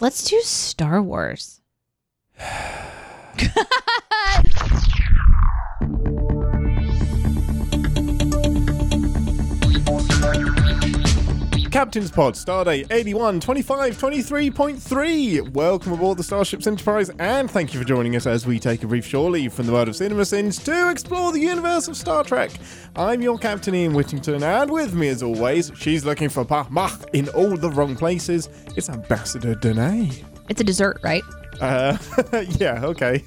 Let's do Star Wars. Captain's Pod, Stardate 81 25 23.3. Welcome aboard the Starships Enterprise, and thank you for joining us as we take a brief shore leave from the world of cinema sins to explore the universe of Star Trek. I'm your Captain Ian Whittington, and with me as always, she's looking for Pah in all the wrong places. It's Ambassador Deneé. It's a dessert, right? Uh, yeah, okay.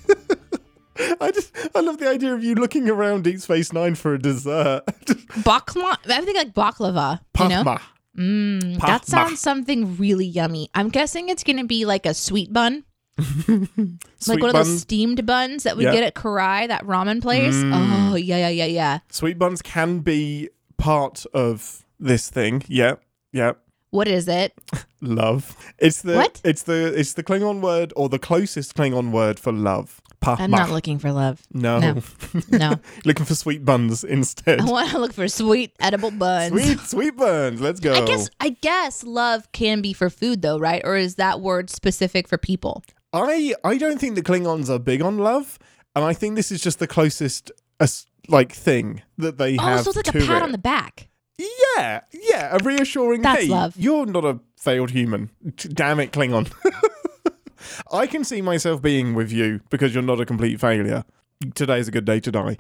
I just, I love the idea of you looking around Deep Space Nine for a dessert. Baklava. I think like baklava. You know? Mm, that sounds something really yummy. I'm guessing it's gonna be like a sweet bun, Sweet like one of those steamed buns that we Yeah. get at Karai, that ramen place. Mm. Oh yeah, yeah, yeah, yeah. Sweet buns can be part of this thing. Yep, yep. What is it? Love. It's the What? it's the it's the Klingon word or the closest Klingon word for love. I'm not looking for love. no. no. No, looking for sweet buns instead. I want to look for sweet edible buns. Sweet sweet buns. Let's go. I guess I guess love can be for food though, right? Or is that word specific for people? I I don't think the Klingons are big on love, and I think this is just the closest uh, as like thing that they Oh, have so it's like a pat it. on the back. Yeah, yeah, a reassuring. That's hey, love. You're not a failed human. Damn it, Klingon. I can see myself being with you because you're not a complete failure. Today's a good day to die.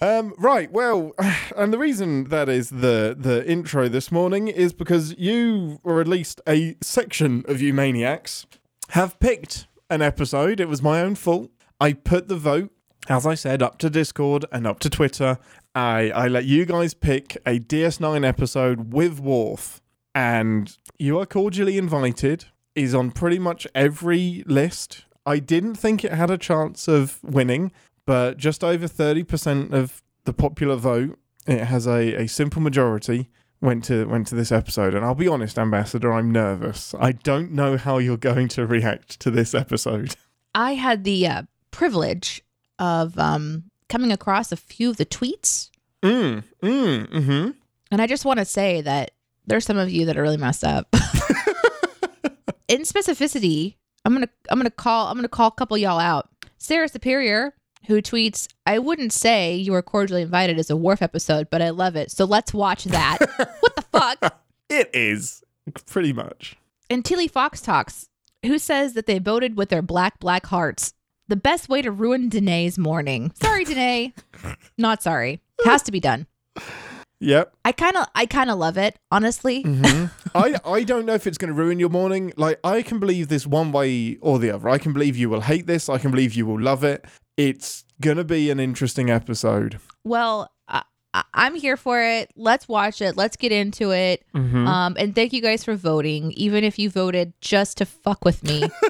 Um, right, well, and the reason that is the the intro this morning is because you, or at least a section of you maniacs, have picked an episode. It was my own fault. I put the vote, as I said, up to Discord and up to Twitter. I, I let you guys pick a DS9 episode with Worf, and you are cordially invited. Is on pretty much every list. I didn't think it had a chance of winning, but just over 30% of the popular vote, it has a, a simple majority went to went to this episode and I'll be honest ambassador I'm nervous. I don't know how you're going to react to this episode. I had the uh, privilege of um, coming across a few of the tweets, Mm, mm, mhm. and I just want to say that there's some of you that are really messed up. In specificity, I'm gonna I'm gonna call I'm gonna call a couple y'all out. Sarah Superior, who tweets, "I wouldn't say you are cordially invited as a Worf episode, but I love it. So let's watch that." what the fuck? It is pretty much. And Tilly Fox talks, who says that they voted with their black, black hearts. The best way to ruin Deneé's morning. Sorry, Deneé. Not sorry. Has to be done. Yep. I kind of, I kind of love it, honestly. I I don't know if it's going to ruin your morning. Like I can believe this one way or the other. I can believe you will hate this. I can believe you will love it. It's going to be an interesting episode. Well, I, I'm here for it. Let's watch it. Let's get into it. Mm-hmm. Um, and thank you guys for voting, even if you voted just to fuck with me.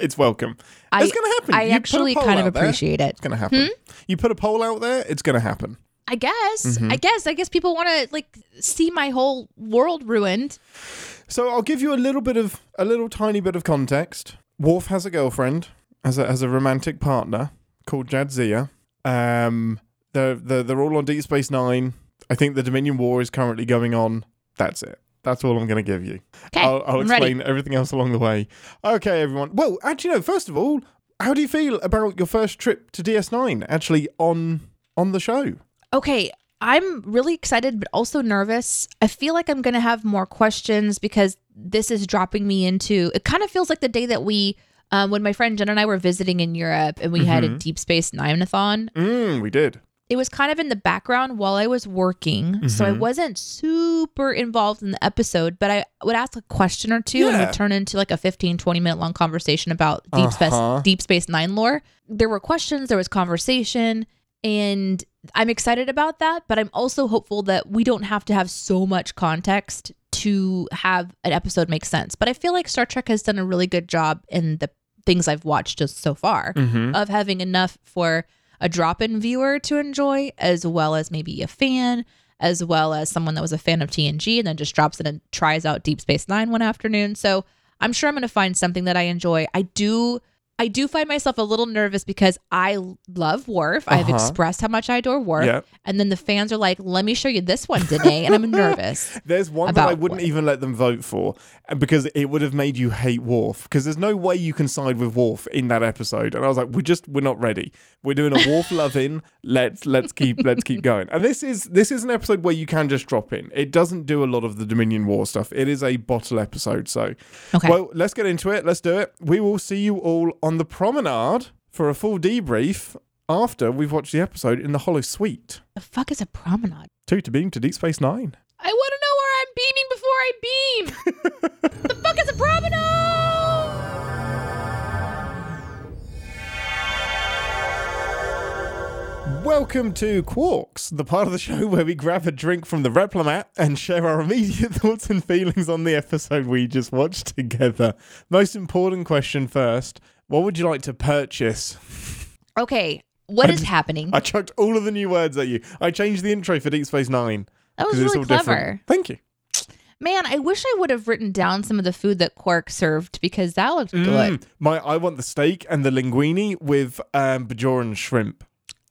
It's welcome. I- it's going to happen. I You actually kind of out there, appreciate it. It's going to happen. You put a poll out there, it's going to happen. I guess. Mm-hmm. I guess. I guess people want to like see my whole world ruined. So I'll give you a little bit of a little tiny bit of context. Worf has a girlfriend as a as a romantic partner called Jadzia. Um, they're, they're they're all on Deep Space Nine. I think the Dominion War is currently going on. That's it. That's all I'm going to give you. Okay, I'll, I'll I'm ready. explain everything else along the way. Okay, everyone. Well, actually, no. First of all, how do you feel about your first trip to DS9? Actually, on on the show. Okay, I'm really excited, but also nervous. I feel like I'm going to have more questions because this is dropping me into. It kind of feels like the day that we, um, when my friend Jen and I were visiting in Europe and we had a Deep Space Nine-a-thon. Mm, we did. It was kind of in the background while I was working, so I Mhm. wasn't super involved in the episode, but I would ask a question or two and it Yeah. would turn into like a 15, 20 minute long conversation about Deep Uh-huh. Space Deep Space Nine lore. There were questions, there was conversation, and I'm excited about that, but I'm also hopeful that we don't have to have so much context to have an episode make sense. But I feel like Star Trek has done a really good job in the things I've watched just so far Mm-hmm. of having enough for a drop-in viewer to enjoy as well as maybe a fan as well as someone that was a fan of TNG and then just drops in and tries out Deep Space 9 one afternoon. So, I'm sure I'm going to find something that I enjoy. I do I do find myself a little nervous because I love Worf. I've Uh-huh. expressed how much I adore Worf. Yeah. And then the fans are like, let me show you this one, Deneé. And I'm nervous. There's one that I wouldn't what? even let them vote for uh, because it would have made you hate Worf. Because there's no way you can side with Worf in that episode. And I was like, we're just we're not ready. We're doing a Worf love in. Let's let's keep let's keep going. And this is this is an episode where you can just drop in. It doesn't do a lot of the Dominion War stuff. It is a bottle episode. So Okay. well, let's get into it. Let's do it. We will see you all on the promenade for a full debrief after we've watched the episode in the holosuite. the fuck is a promenade? Two to beam to Deep Space Nine. I want to know where I'm beaming before I beam. the fuck is a promenade? Welcome to Quark's, the part of the show where we grab a drink from the Replimat and share our immediate thoughts and feelings on the episode we just watched together. Most important question first what would you like to purchase? Okay, what is happening? I chucked all of the new words at you. I changed the intro for Deep Space Nine. That was really clever. different. Thank you. Man, I wish I would have written down some of the food that Quark served because that looked good. Mm, my, I want the steak and the linguine with um, Bajoran shrimp.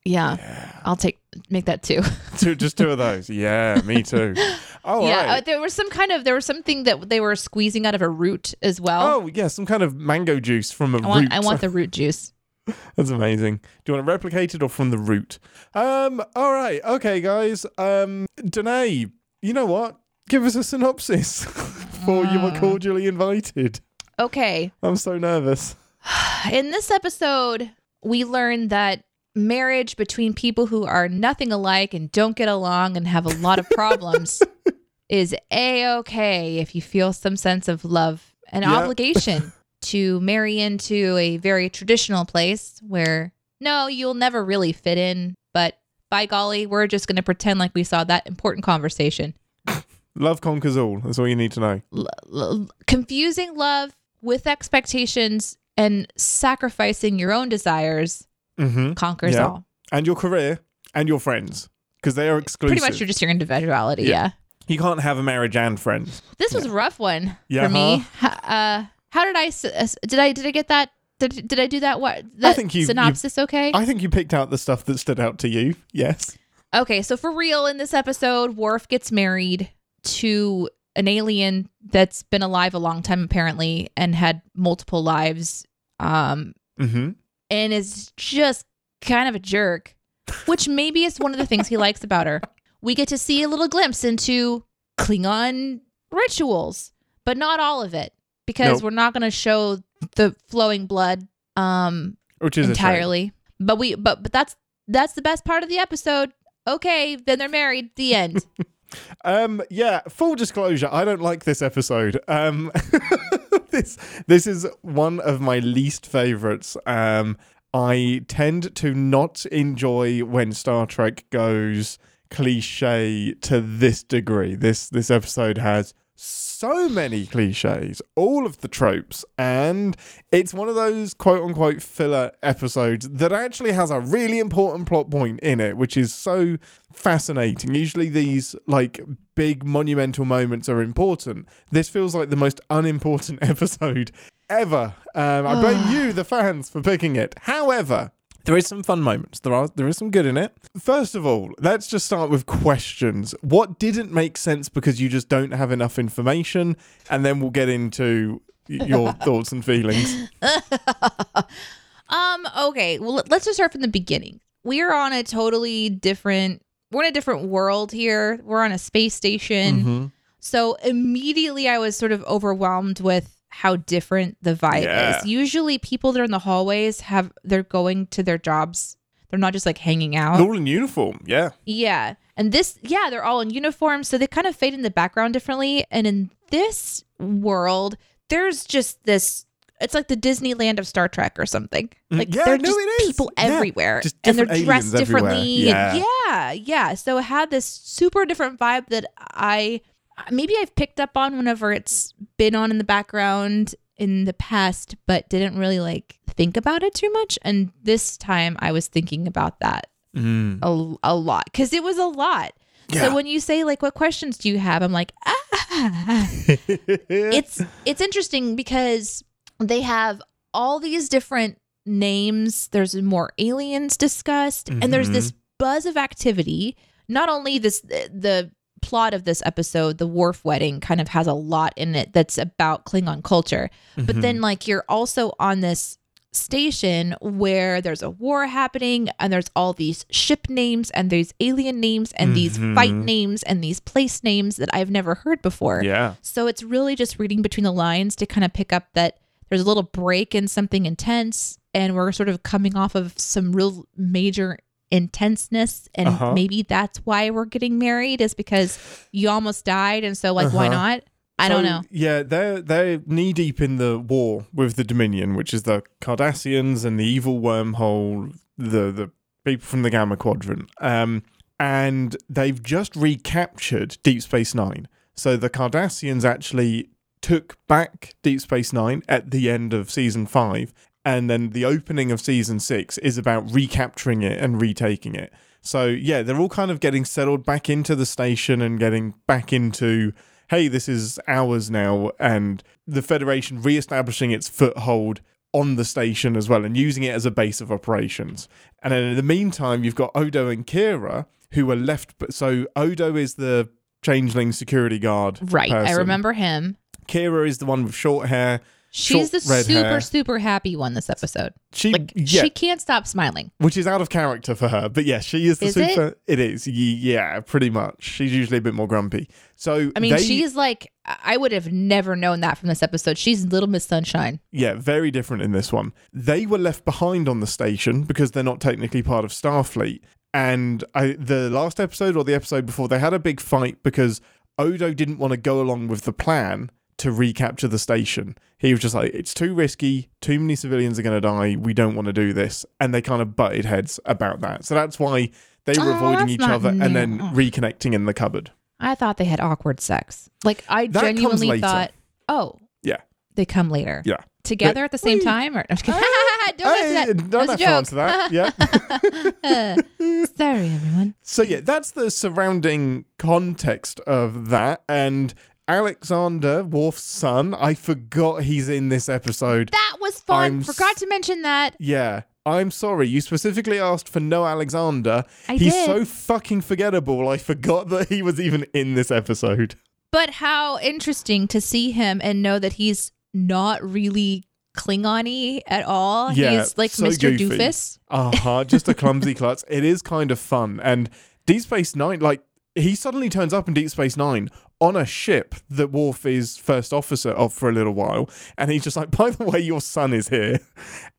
Yeah. I'll take make that too. Two, just two of those. Yeah, me too. Oh, yeah, uh, there was some kind of there was something that they were squeezing out of a root as well. Oh yeah, some kind of mango juice from a I want root. I want the root juice. That's amazing. Do you want it replicated or from the root? Um. All right. Okay, guys. Um. Deneé, you know what? Give us a synopsis before you were Mm. cordially invited. Okay. I'm so nervous. In this episode, we learn that marriage between people who are nothing alike and don't get along and have a lot of problems is a okay if you feel some sense of love and Yeah. obligation to marry into a very traditional place where no, you'll never really fit in, but by golly, we're just going to pretend like we saw that important conversation. Love conquers all. That's all you need to know. L- l- confusing love with expectations and sacrificing your own desires Mm-hmm. conquers Yeah. all. And your career and your friends because they are exclusive. Pretty much, you're just your individuality. Yeah. Yeah. you can't have a marriage and friends. This was a rough one Yeah, for me. Uh, how did I uh, did I did I get that? Did, did I do that? What that think you- you- synopsis? okay. I think you picked out the stuff that stood out to you. Yes. okay. So for real, in this episode, Worf gets married to an alien that's been alive a long time apparently and had multiple lives. Um, Mm-hmm. And is just kind of a jerk, which maybe is one of the things he likes about her. We get to see a little glimpse into Klingon rituals, but not all of it because Nope. we're not going to show the flowing blood um Which is entirely. But we but but that's that's the best part of the episode. Okay, then they're married. The end. Um, yeah, full disclosure, I don't like this episode. Um, this this is one of my least favorites. Um, I tend to not enjoy when Star Trek goes cliche to this degree. This this episode has many cliches, all of the tropes, and it's one of those quote unquote filler episodes that actually has a really important plot point in it, which is so fascinating. Usually these like big monumental moments are important. This feels like the most unimportant episode ever. Um, I blame you, the fans, for picking it. However, there is some fun moments. There are there is some good in it. First of all, let's just start with questions. What didn't make sense because you just don't have enough information, and then we'll get into your thoughts and feelings. Um, okay. Well, let- let's just start from the beginning. We're on a totally different we're in a different world here. We're on a space station. Mhm. So immediately I was sort of overwhelmed with how different the vibe Yeah. is. Usually people that are in the hallways have they're going to their jobs. They're not just like hanging out. They're all in uniform. Yeah. Yeah. And this, yeah, they're all in uniform. So they kind of fade in the background differently. And in this world, there's just this, it's like the Disneyland of Star Trek or something. Mm, Like yeah, no, just people Yeah. everywhere. Just and they're dressed differently. Yeah. yeah. Yeah. So it had this super different vibe that I, maybe I've picked up on whenever it's been on in the background in the past, but didn't really like think about it too much. And this time I was thinking about that Mm. a, a lot because it was a lot. Yeah. So when you say like, what questions do you have? I'm like, ah. it's it's interesting because they have all these different names. There's more aliens discussed, and there's this buzz of activity. Not only this, the plot of this episode, the Worf wedding, kind of has a lot in it that's about Klingon culture. But then, mm-hmm. like, you're also on this station where there's a war happening and there's all these ship names and these alien names and these fight mm-hmm. names and these place names that I've never heard before. Yeah. So it's really just reading between the lines to kind of pick up that there's a little break in something intense and we're sort of coming off of some real major intenseness and Uh-huh. maybe that's why we're getting married is because you almost died and so like why Uh-huh. not? I don't know. Yeah, they're they're knee deep in the war with the Dominion, which is the Cardassians and the evil wormhole, the the people from the Gamma Quadrant. Um, and they've just recaptured Deep Space Nine. So the Cardassians actually took back Deep Space Nine at the end of season five, and then the opening of season six is about recapturing it and retaking it. So yeah, they're all kind of getting settled back into the station and getting back into hey, this is ours now, and the Federation re-establishing its foothold on the station as well and using it as a base of operations. And then in the meantime, you've got Odo and Kira who are left. But so Odo is the changeling security guard. Right. I remember him. Kira is the one with short hair. She's the super, hair. super happy one this episode. She, Like yeah, she can't stop smiling. which is out of character for her. But yeah, she is the Is it? super. it is. Yeah, pretty much. She's usually a bit more grumpy. So I mean, they- she's like I would have never known that from this episode. She's Little Miss Sunshine. Yeah, very different in this one. They were left behind on the station because they're not technically part of Starfleet. And I, the last episode or the episode before, they had a big fight because Odo didn't want to go along with the plan to recapture the station. He was just like, it's too risky. Too many civilians are going to die. We don't want to do this. And they kind of butted heads about that. So that's why they were Oh, avoiding each other and then reconnecting in the cupboard. I thought they had awkward sex. Like I That genuinely thought, oh, Yeah. they come later. Yeah. Together at the same time, or don't Hey, answer that. don't have to answer that. Yeah. Sorry, everyone. So yeah, that's the surrounding context of that. And Alexander, Worf's son, I forgot he's in this episode. That was fun. I'm Forgot s- to mention that. Yeah. I'm sorry, you specifically asked for no Alexander. I He's did. so fucking forgettable. I forgot that he was even in this episode. But how interesting to see him and know that he's not really Klingon-y at all. Yeah, he's like so Mr. goofy. Doofus. Uh huh. Just a clumsy klutz. It is kind of fun. And Deep Space Nine, like, he suddenly turns up in Deep Space Nine on a ship that Worf is first officer of for a little while. And he's just like, by the way, your son is here.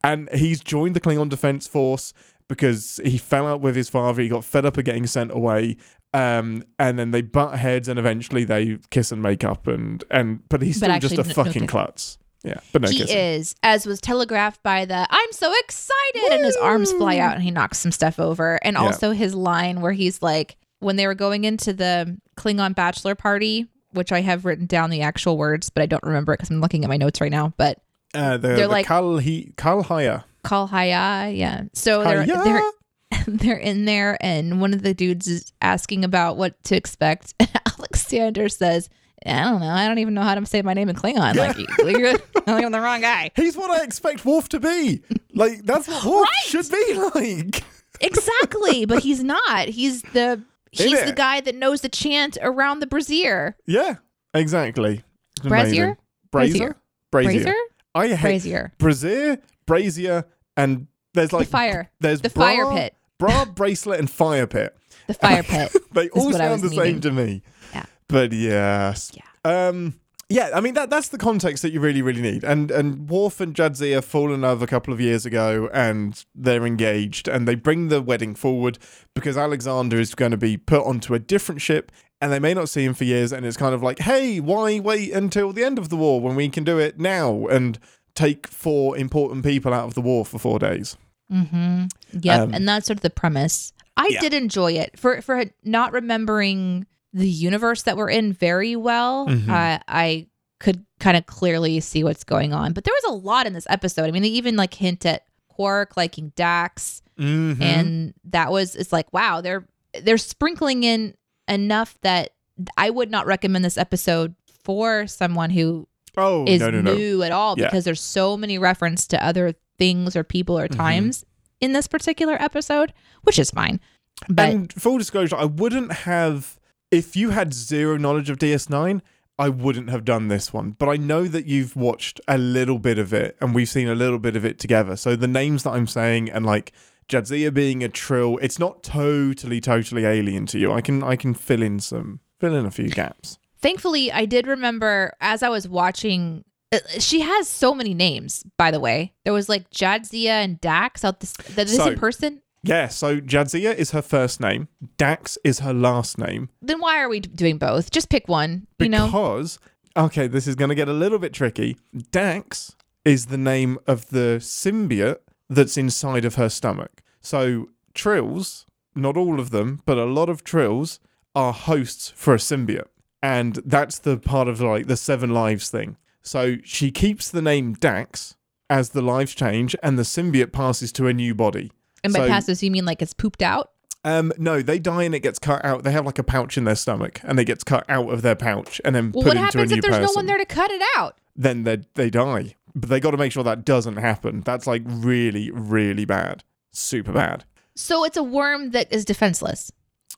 And he's joined the Klingon Defense Force because he fell out with his father. He got fed up of getting sent away. Um, and then they butt heads and eventually they kiss and make up. And, and but he's But still just a no- no fucking kissing. klutz. Yeah. But no he kissing. is, as was telegraphed by the I'm so excited, and his arms fly out and he knocks some stuff over. And Yeah. also his line where he's like, when they were going into the Klingon bachelor party, which I have written down the actual words, but I don't remember it because I'm looking at my notes right now. But Uh, the, They're the like- Kal, he, Kal'Hyah. call Haya, yeah. So they're Haya. they're they're in there, and one of the dudes is asking about what to expect. Alexander says, "I don't know. I don't even know how to say my name in Klingon. Like, you're, I'm the wrong guy." He's what I expect Worf to be. Like that's what Worf Right. should be like. Exactly, but he's not. He's the he's the guy that knows the chant around the brazier. Yeah, exactly. It's Brazier? amazing. Brazier? Brazier. Brazier? I hate Brazier. brazier, brazier, and there's like the fire. There's The bra, fire pit. bra, bracelet, and fire pit. The fire pit. They all what I sound the was same to me. Yeah. But yes. Yeah. Um. Yeah, I mean that that's the context that you really, really need. And and Worf and Jadzia fall in love a couple of years ago and they're engaged and they bring the wedding forward because Alexander is going to be put onto a different ship and they may not see him for years and it's kind of like, hey, why wait until the end of the war when we can do it now and take four important people out of the war for four days? Mm-hmm. Yep, Um, and that's sort of the premise. I yeah. did enjoy it for for not remembering the universe that we're in very well. Mhm. I I could kind of clearly see what's going on, but there was a lot in this episode. I mean, they even like hint at Quark liking Dax, Mm-hmm. and that was it's like wow, they're they're sprinkling in enough that I would not recommend this episode for someone who Oh is no no no. new at all Yeah. because there's so many reference to other things or people or Mm-hmm. times in this particular episode, which is fine. But and full disclosure, I wouldn't have if you had zero knowledge of DS9. I wouldn't have done this one, but I know that you've watched a little bit of it, and we've seen a little bit of it together. So the names that I'm saying, and like Jadzia being a trill, it's not totally, totally alien to you. I can, I can fill in some, fill in a few gaps. thankfully, I did remember as I was watching. uh, She has so many names, by the way. There was like Jadzia and Dax out this that is So- in person. Yeah. So Jadzia is her first name. Dax is her last name. Then why are we doing both? Just pick one. You know, Because, okay, this is going to get a little bit tricky. Dax is the name of the symbiote that's inside of her stomach. So, trills, not all of them, but a lot of trills are hosts for a symbiote. And that's the part of like the seven lives thing. So, she keeps the name Dax as the lives change and the symbiote passes to a new body. And by so- passes you mean like it's pooped out? Um, no, they die and it gets cut out. They have like a pouch in their stomach, and it gets cut out of their pouch and then Well, put into a new person. What happens if there's person. no one there to cut it out? Then they they die. But they got to make sure that doesn't happen. That's like really, really bad, super bad. So it's a worm that is defenseless.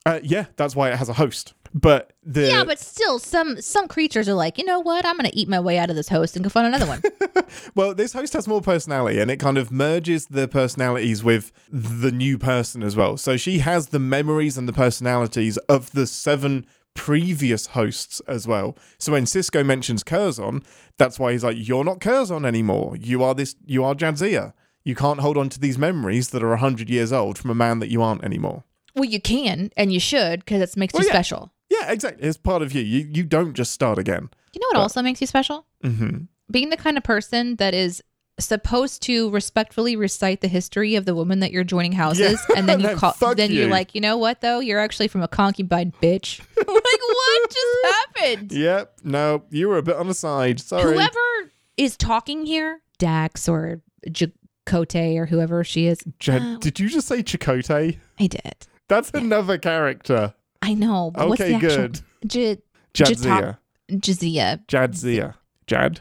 Uh, yeah, that's why it has a host. But the Yeah, but still, some some creatures are like, you know what? I'm gonna eat my way out of this host and go find another one. well, this host has more personality, and it kind of merges the personalities with the new person as well. So she has the memories and the personalities of the seven previous hosts as well. So when Sisko mentions Curzon, that's why he's like, "You're not Curzon anymore. You are this. You are Jadzia. You can't hold on to these memories that are hundred years old from a man that you aren't anymore." well, you can and you should because it makes Well, you yeah. special. Yeah, exactly. It's part of you. You you don't just start again. You know what also makes you special? hmm Being the kind of person that is supposed to respectfully recite the history of the woman that you're joining houses, Yeah, and then you then call, then you're like, you know what though? You're actually from a concubine, bitch. like what just happened? Yep. No, you were a bit on the side. Sorry. Whoever is talking here, Dax or Chakotay or whoever she is, Jed, Uh, did you just say Chakotay? I did. That's another character. I know. But what's Okay, the actual good. J- Jadzia. Jadzia. Jadzia. Jad?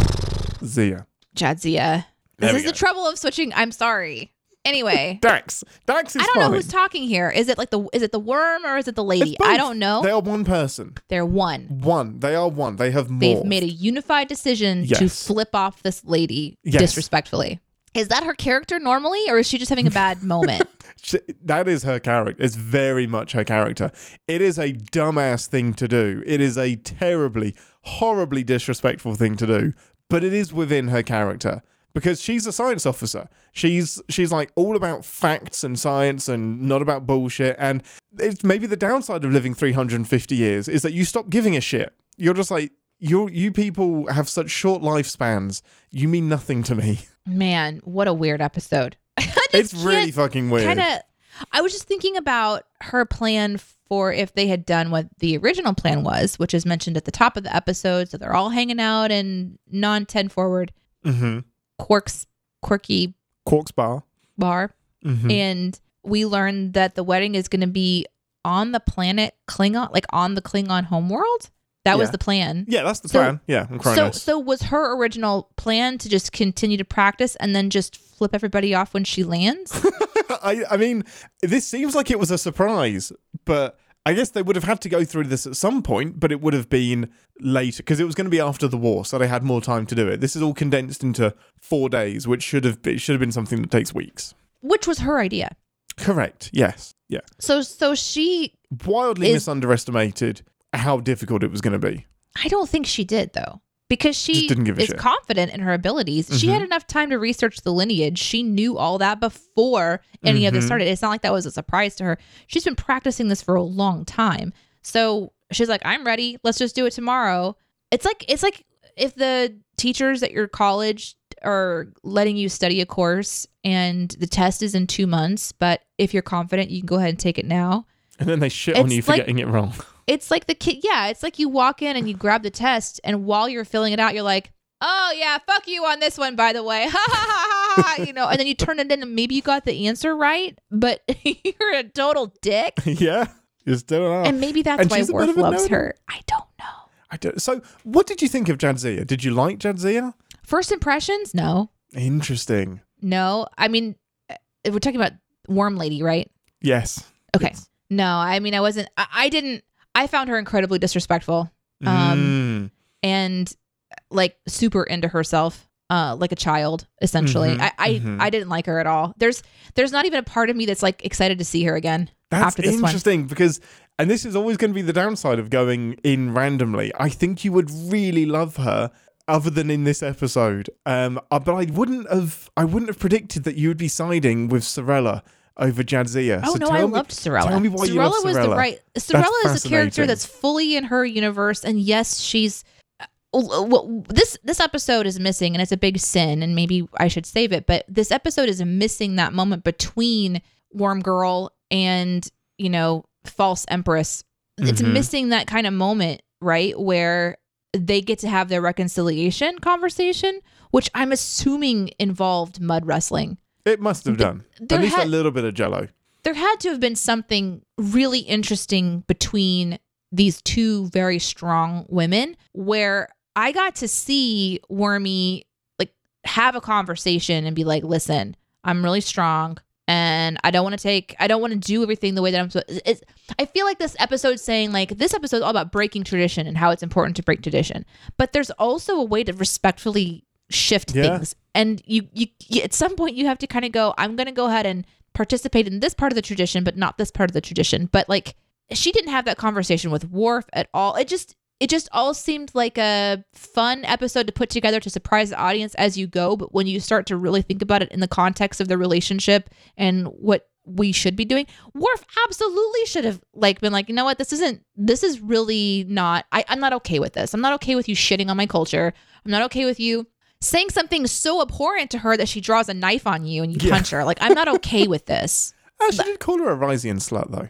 Zia. Jadzia. This is the trouble of switching. I'm sorry. Anyway, Dax. Dax is I don't fine. know who's talking here. Is it like the is it the worm or is it the lady? I don't know. They are one person. They're one. One. They are one. They have more. They've made a unified decision to flip off this lady Yes. disrespectfully. Is that her character normally, or is she just having a bad moment? Sh- That is her character. It's very much her character. It is a dumbass thing to do. It is a terribly, horribly disrespectful thing to do. But it is within her character because she's a science officer. She's she's like all about facts and science and not about bullshit. And it's maybe the downside of living 350 years is that you stop giving a shit. You're just like you you people have such short lifespans. You mean nothing to me. Man, what a weird episode. It's really fucking weird. kind of i was just thinking about her plan for if they had done what the original plan was which is mentioned at the top of the episode so they're all hanging out in non 10 forward mm-hmm. quirks quirky Quark's bar. bar Mm-hmm. and we learned that the wedding is going to be on the planet klingon like on the klingon homeworld that was the plan Yeah, that's the So- plan. yeah, so so was her original plan to just continue to practice and then just flip everybody off when she lands I, I mean, this seems like it was a surprise, but I guess they would have had to go through this at some point, but it would have been later because it was going to be after the war, so they had more time to do it. This is all condensed into four days, which should have been, should have been something that takes weeks. which was her idea Correct. Yes. Yeah. so so she Wildly Is- misunderestimated how difficult it was going to be. I don't think she did though. Because she didn't give a is shit. confident in her abilities. She Mhm. had enough time to research the lineage. She knew all that before any of this Mhm. started. It's not like that was a surprise to her. She's been practicing this for a long time. So she's like, I'm ready. Let's just do it tomorrow. It's like it's like if the teachers at your college are letting you study a course and the test is in two months, but if you're confident, you can go ahead and take it now. And then they shit on you for like- getting it wrong. It's like the kid. Yeah, it's like you walk in and you grab the test, and while you're filling it out, you're like, "Oh yeah, fuck you on this one, by the way." Ha ha ha ha ha. You know, and then you turn it in, and maybe you got the answer right, but you're a total dick. yeah. You're still an arse. And maybe that's And why she's Worf loves no-no. her. I don't know. I don't, so, what did you think of Jadzia? Did you like Jadzia? First impressions? No. Interesting. No. I mean, uh, we're talking about Worm Lady, right? Yes. Okay. Yes. No, I mean, I wasn't, I, I didn't, I found her incredibly disrespectful Um, Mm. and like super into herself. Uh, like a child, essentially. Mhm, I I, mhm. I didn't like her at all. There's there's not even a part of me that's like excited to see her again. That's after this one. interesting because, and this is always going to be the downside of going in randomly. I think you would really love her, other than in this episode. Um, uh, but I wouldn't have, I wouldn't have predicted that you would be siding with Sirella over Jadzia. Oh So no, tell I me- loved Sirella. Tell me why Sirella you love was the right. Sirella is a character that's fully in her universe, and yes, she's. uh, Well, this this episode is missing, and it's a big sin, and maybe I should save it. But this episode is missing that moment between Worm Girl and you know False Empress. It's Mhm. missing that kind of moment, right, where they get to have their reconciliation conversation, which I'm assuming involved mud wrestling. It must have done at least had- a little bit of Jello. there had to have been something really interesting between these two very strong women where I got to see Wormy like have a conversation and be like, listen, I'm really strong and I don't want to take, I don't want to do everything the way that I'm supposed it's, I feel like this episode's saying like this episode's all about breaking tradition and how it's important to break tradition. But there's also a way to respectfully shift Yeah. things. And you, you, you, at some point, you have to kind of go, I'm going to go ahead and participate in this part of the tradition, but not this part of the tradition. But like, she didn't have that conversation with Worf at all. It just, it just all seemed like a fun episode to put together to surprise the audience as you go. But when you start to really think about it in the context of the relationship and what we should be doing, Worf absolutely should have like been like, you know what, this isn't, this is really not. I, I'm not okay with this. I'm not okay with you shitting on my culture. I'm not okay with you saying something so abhorrent to her that she draws a knife on you and you Yeah. punch her. Like, I'm not okay with this. Oh, she did call her a Risian slut though.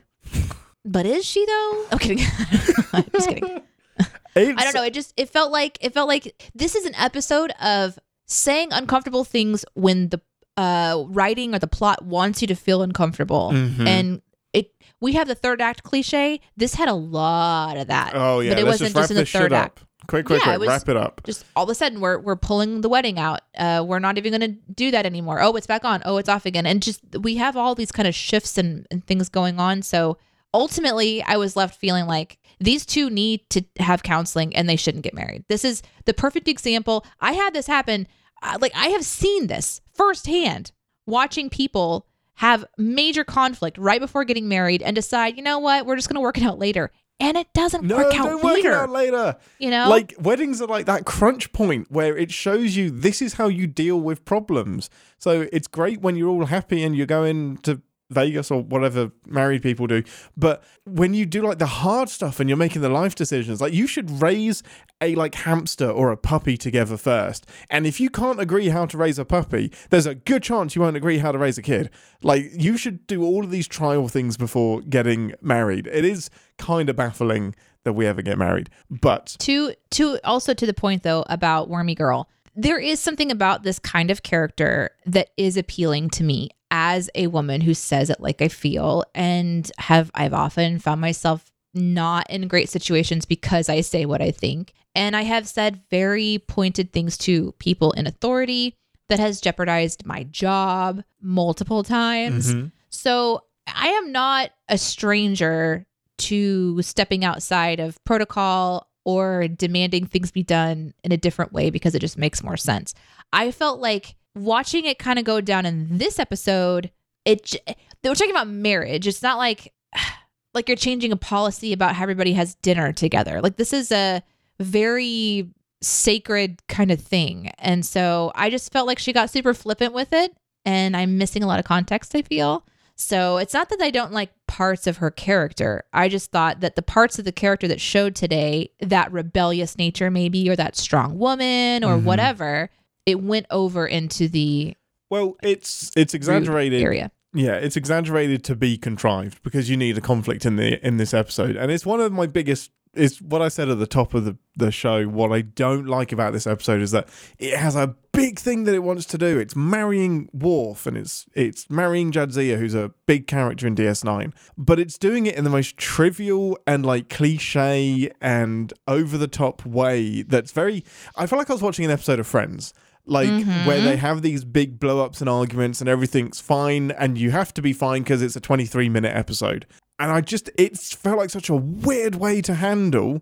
But is she though? I'm kidding. I'm just kidding. I don't know. It just it felt like it felt like this is an episode of saying uncomfortable things when the uh writing or the plot wants you to feel uncomfortable. Mhm. And it we have the third act cliche. This had a lot of that. Oh yeah, But it let's wasn't just just in the third act. Quick, quick, Yeah, quick, was- wrap it up. Just all of a sudden we're we're pulling the wedding out. Uh we're not even gonna do that anymore. Oh, it's back on. Oh, it's off again. And just we have all these kind of shifts and, and things going on. So ultimately I was left feeling like these two need to have counseling and they shouldn't get married. This is the perfect example. I had this happen. Uh, like I have seen this firsthand watching people have major conflict right before getting married and decide, you know what, we're just going to work it out later. And it doesn't No, work out don't work it out later. You know? Like weddings are like that crunch point where it shows you this is how you deal with problems. So it's great when you're all happy and you're going to Vegas or whatever married people do. But when you do like the hard stuff and you're making the life decisions, like you should raise a like hamster or a puppy together first. And if you can't agree how to raise a puppy, there's a good chance you won't agree how to raise a kid. Like you should do all of these trial things before getting married. It is kind of baffling that we ever get married. But to to also to the point though about wormy girl there is something about this kind of character that is appealing to me as a woman who says it like i feel. And have i've often found myself not in great situations because i say what i think. And i have said very pointed things to people in authority that has jeopardized my job multiple times. Mhm. so I am not a stranger to stepping outside of protocol or demanding things be done in a different way because it just makes more sense. I felt like watching it kind of go down in this episode, it they were talking about marriage. It's not like like you're changing a policy about how everybody has dinner together. Like this is a very sacred kind of thing. And so I just felt like she got super flippant with it and I'm missing a lot of context, I feel. So it's not that I don't like parts of her character. I just thought that the parts of the character that showed today, that rebellious nature maybe, or that strong woman or Mhm. whatever, it went over into the Well, it's it's exaggerated. area. Yeah, it's exaggerated to be contrived because you need a conflict in the in this episode, and it's one of my biggest. Is what I said at the top of the the show. What I don't like about this episode is that it has a big thing that it wants to do. It's marrying Worf and it's it's marrying Jadzia, who's a big character in DS9. But it's doing it in the most trivial and like cliche and over the top way that's very I feel like I was watching an episode of Friends. Like mm-hmm. where they have these big blow ups and arguments and everything's fine and you have to be fine because it's a 23 minute episode. And I just, it felt like such a weird way to handle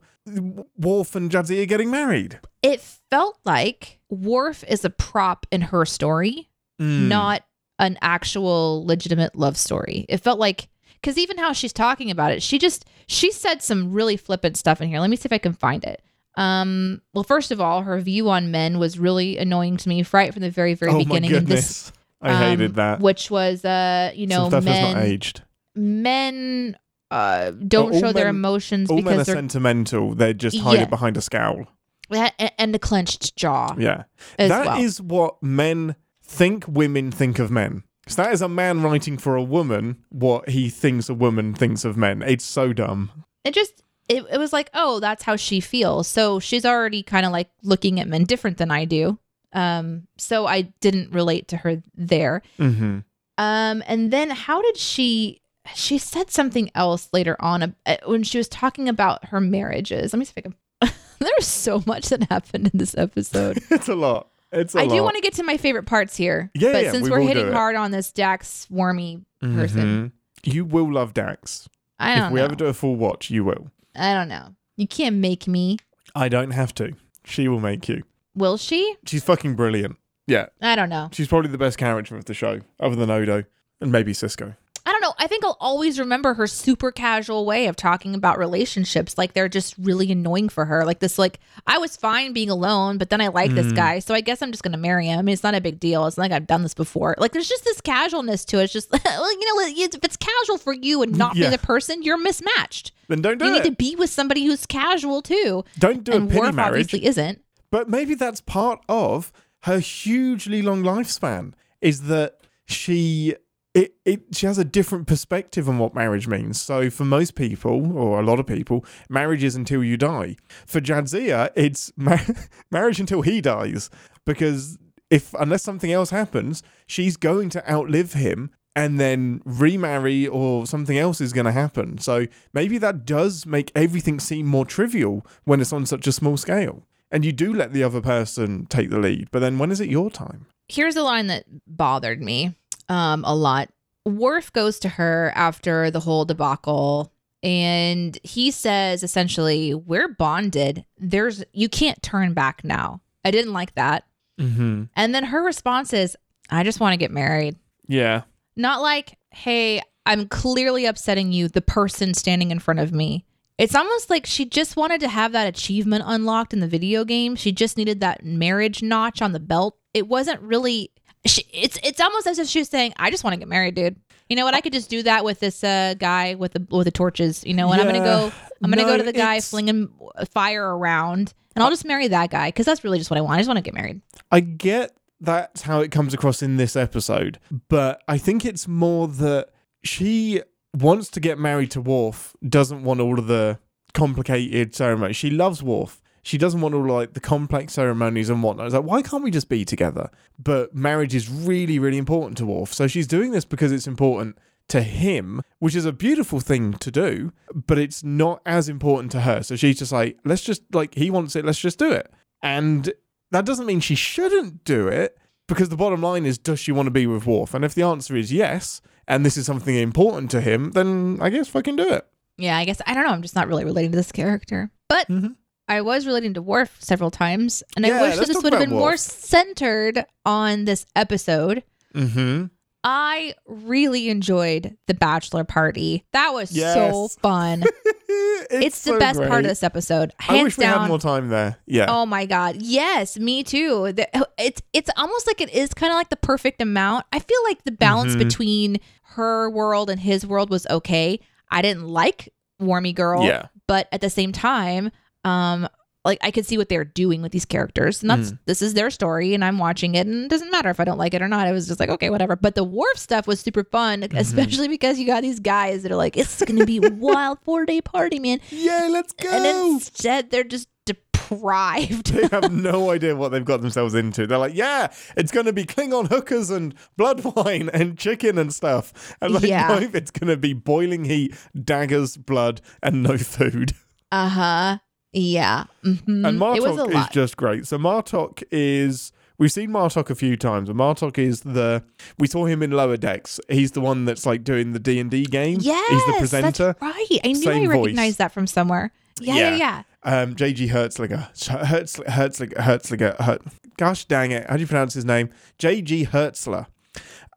Worf and Jadzia getting married. It felt like Worf is a prop in her story, Mm. not an actual legitimate love story. It felt like because even how she's talking about it, she just she said some really flippant stuff in here. Let me see if I can find it. Um, well, first of all, her view on men was really annoying to me right from the very, very oh beginning. my And this, goodness. I hated um, that. which was, uh, you know, Some stuff has not men aged. Men uh don't all show their emotions All men are because they're sentimental. They just hide Yeah. it behind a scowl. and, and a clenched jaw Yeah. as That is well. what men think women think of men. So that is a man writing for a woman what he thinks a woman thinks of men. It's so dumb. it just it, it was like oh that's how she feels so she's already kind of like looking at men different than i do um so i didn't relate to her there Mm-hmm. um and then how did she she said something else later on uh, when she was talking about her marriages let me see if i can there's so much that happened in this episode It's a lot. It's a i lot. I do want to get to my favorite parts here Yeah, but yeah, since we we're hitting hard on this dax swarmy person Mhm. You will love Dax. i don't If we know ever do a full watch, you will. i don't know you can't make me I don't have to. She will make you. will she She's fucking brilliant. Yeah. i don't know She's probably the best character of the show, other than Odo and maybe Sisko. I don't know. I think I'll always remember her super casual way of talking about relationships. Like they're just really annoying for her. Like this, like I was fine being alone, but then I like this Mm. guy, so I guess I'm just gonna marry him. I mean, it's not a big deal. It's not like I've done this before. Like there's just this casualness to it. It's just, well, you know, if it's casual for you and not Yeah. for the person, you're mismatched. Then don't do you it. You need to be with somebody who's casual too. don't do and a pity marriage. obviously isn't. But maybe that's part of her hugely long lifespan is that she it, it she has a different perspective on what marriage means. So for most people, or a lot of people, marriage is until you die. For Jadzia, it's ma- marriage until he dies. Because if unless something else happens, she's going to outlive him and then remarry or something else is going to happen. So maybe that does make everything seem more trivial when it's on such a small scale. And you do let the other person take the lead, but then when is it your time? here's a line that bothered me um a lot. Worf goes to her after the whole debacle and he says essentially, "We're bonded. There's you can't turn back now." I didn't like that. Mm-hmm. And then her response is, "I just want to get married." Yeah. Not like, "Hey, I'm clearly upsetting you, the person standing in front of me." It's almost like she just wanted to have that achievement unlocked in the video game. She just needed that marriage notch on the belt. It wasn't really. She, it's it's almost as if she was saying, "I just want to get married, dude." You know what? I could just do that with this uh, guy with the with the torches. You know, and I'm gonna go. I'm gonna No, go to the guy it's- flinging fire around, and I'll just marry that guy because that's really just what I want. I just want to get married. I get that's how it comes across in this episode, but I think it's more that she wants to get married to Worf, doesn't want all of the complicated ceremony. She loves Worf. She doesn't want all like the complex ceremonies and whatnot. It's like, why can't we just be together? But marriage is really, really important to Worf. So she's doing this because it's important to him, which is a beautiful thing to do, but it's not as important to her. So she's just like, let's just like he wants it, let's just do it. And that doesn't mean she shouldn't do it because the bottom line is does she want to be with Worf? And if the answer is yes, and this is something important to him, then I guess fucking do it. Yeah, I guess I don't know. I'm just not really relating to this character, but Mhm. I was relating to Worf several times, and Yeah, I wish that this would have been more centered on this episode. Mm-hmm. I really enjoyed the bachelor party. That was so fun. it's the so best part of this episode. I Hands wish we down. had more time there. Yeah. Oh my god. Yes, me too. The- It's it's almost like it is kind of like the perfect amount. I feel like the balance Mhm. between her world and his world was okay. I didn't like Warmy Girl, Yeah. but at the same time, um like I could see what they're doing with these characters. And that's Mm. this is their story and I'm watching it and it doesn't matter if I don't like it or not. I was just like, okay, whatever. But the Worf stuff was super fun, Mm-hmm. especially because you got these guys that are like, it's gonna be a wild four day party, man. Yeah, let's go. And instead, they're just deprived. they have no idea what they've got themselves into. They're like, yeah, it's going to be Klingon hookers and blood wine and chicken and stuff. And like, Yeah. no, it's going to be boiling heat, daggers, blood, and no food. Uh huh. Yeah. Mhm. And it was a Martok is just great. So Martok is. We've seen Martok a few times, and Martok is the. We saw him in Lower Decks. He's the one that's like doing the D and D game. yes, he's the presenter. That's right. I knew Same I voice. recognized that from somewhere. Yeah, yeah, Yeah. yeah. um, JG Hertzlinger. Hertzl- Hertzlinger. Hertzlinger. Hert- Gosh dang it. How do you pronounce his name? JG Hertzler.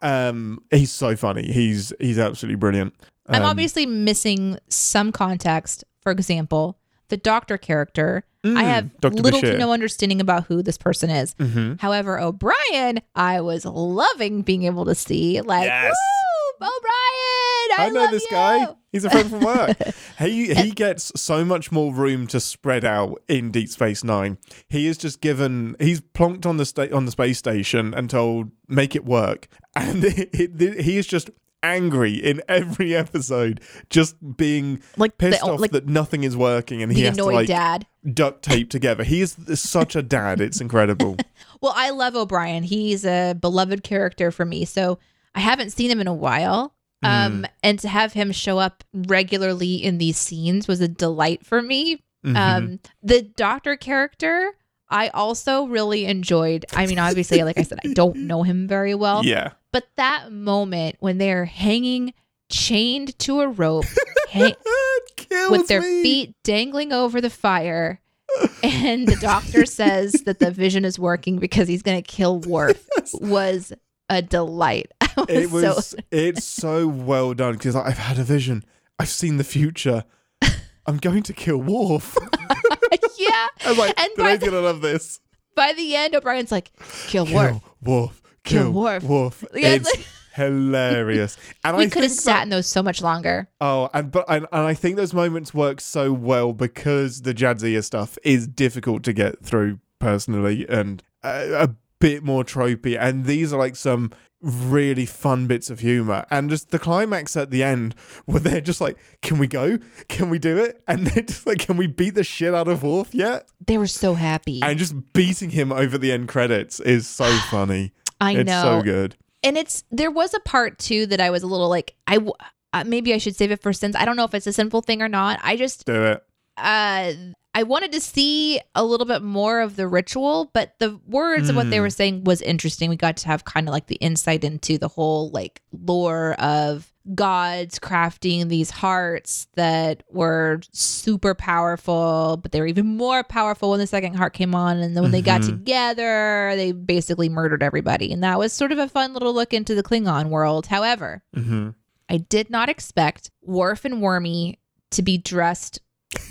Um, he's so funny. He's he's absolutely brilliant. I'm Um, obviously missing some context. For example, the doctor character. I mm, have Dr. little to no understanding about who this person is. Mhm. However, O'Brien, I was loving being able to see. Like, Yes. O'Brien, I, I know this you. guy. He's a friend from work. he he gets so much more room to spread out in Deep Space Nine. He is just given. He's plonked on the sta- on the space station and told make it work, and it, it, he is just angry in every episode, just being Like the- pissed off like that nothing is working, and he The has to like dad. duct tape together. He is such a dad. It's incredible. Well, I love O'Brien. He's a beloved character for me. So I haven't seen him in a while. Um, and to have him show up regularly in these scenes was a delight for me. Mhm. Um, the doctor character, I also really enjoyed. I mean, obviously, like I said, I don't know him very well, yeah. But that moment when they're hanging chained to a rope hang- with their me. feet dangling over the fire. And the doctor says that the vision is working because he's going to kill Worf was a delight. Was, it was so it's so well done because I've had a vision. I've seen the future. I'm going to kill Worf. yeah. I was like, And by today's the- gonna love this. By the end, O'Brien's like, kill, Kill Worf. Worf. Kill Kill Worf. Worf. Yeah, it's like- hilarious. And We I could have sat that- in those so much longer. Oh, and but and, and I think those moments work so well because the Jadzia stuff is difficult to get through personally and a, a bit more tropey. And these are like some really fun bits of humor and just the climax at the end where they're just like can we go can we do it and they're just like can we beat the shit out of Worf yet They were so happy. and just beating him over the end credits is so funny I it's know. so good and it's there was a part too that I was a little like I w- uh, maybe I should save it for since I don't know if it's a sinful thing or not. I just do it uh I wanted to see a little bit more of the ritual, but the words of what they Mm. were saying was interesting. We got to have kind of like the insight into the whole like lore of gods crafting these hearts that were super powerful, but they were even more powerful when the second heart came on. And then when they got Mhm. together, they basically murdered everybody. And that was sort of a fun little look into the Klingon world. However, hmm I did not expect Worf and Wormy to be dressed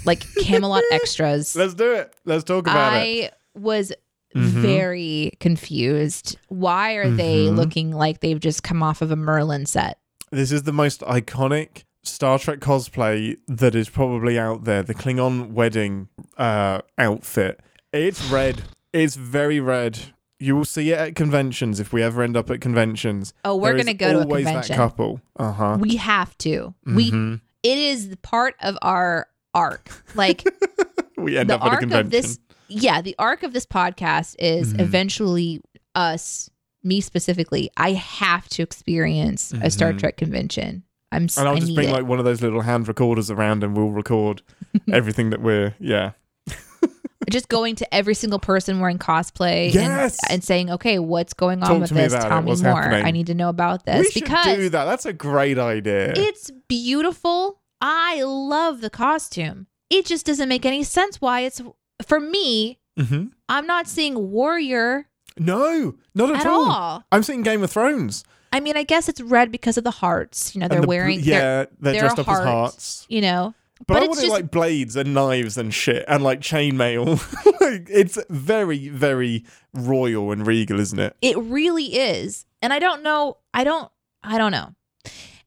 like Camelot extras. let's do it let's talk about it I was Mhm. very confused. Why are they Mhm. looking like they've just come off of a Merlin set? This is the most iconic Star Trek cosplay that is probably out there. The Klingon wedding uh, outfit. It's red. It's very red. You will see it at conventions if we ever end up at conventions. Oh, we're gonna go to a always convention. that couple. Uh huh. We have to. We Mhm. it is part of our arc. Like we end the up at a arc convention. of this yeah, the arc of this podcast is Mhm. eventually us, me specifically. I have to experience a Star Mhm. Trek convention. I'm and I'll I just bring it. like one of those little hand recorders around, and we'll record everything that we're yeah. just going to every single person wearing cosplay Yes! and, and saying, okay, what's going on Talk with this? Tell it. me What's more. happening? I need to know about this we should because do that. That's a great idea. it's beautiful. I love the costume. It just doesn't make any sense why it's for me. hmm I'm not seeing warrior No, not at, at all. all. I'm seeing Game of Thrones. I mean, I guess it's red because of the hearts. You know, they're the wearing, yeah, they're, they're, dressed up as hearts. you know, But, But I it's want it just- like blades and knives and shit and like chainmail. like, it's very, very royal and regal, isn't it? It really is. And I don't know. I don't. I don't know.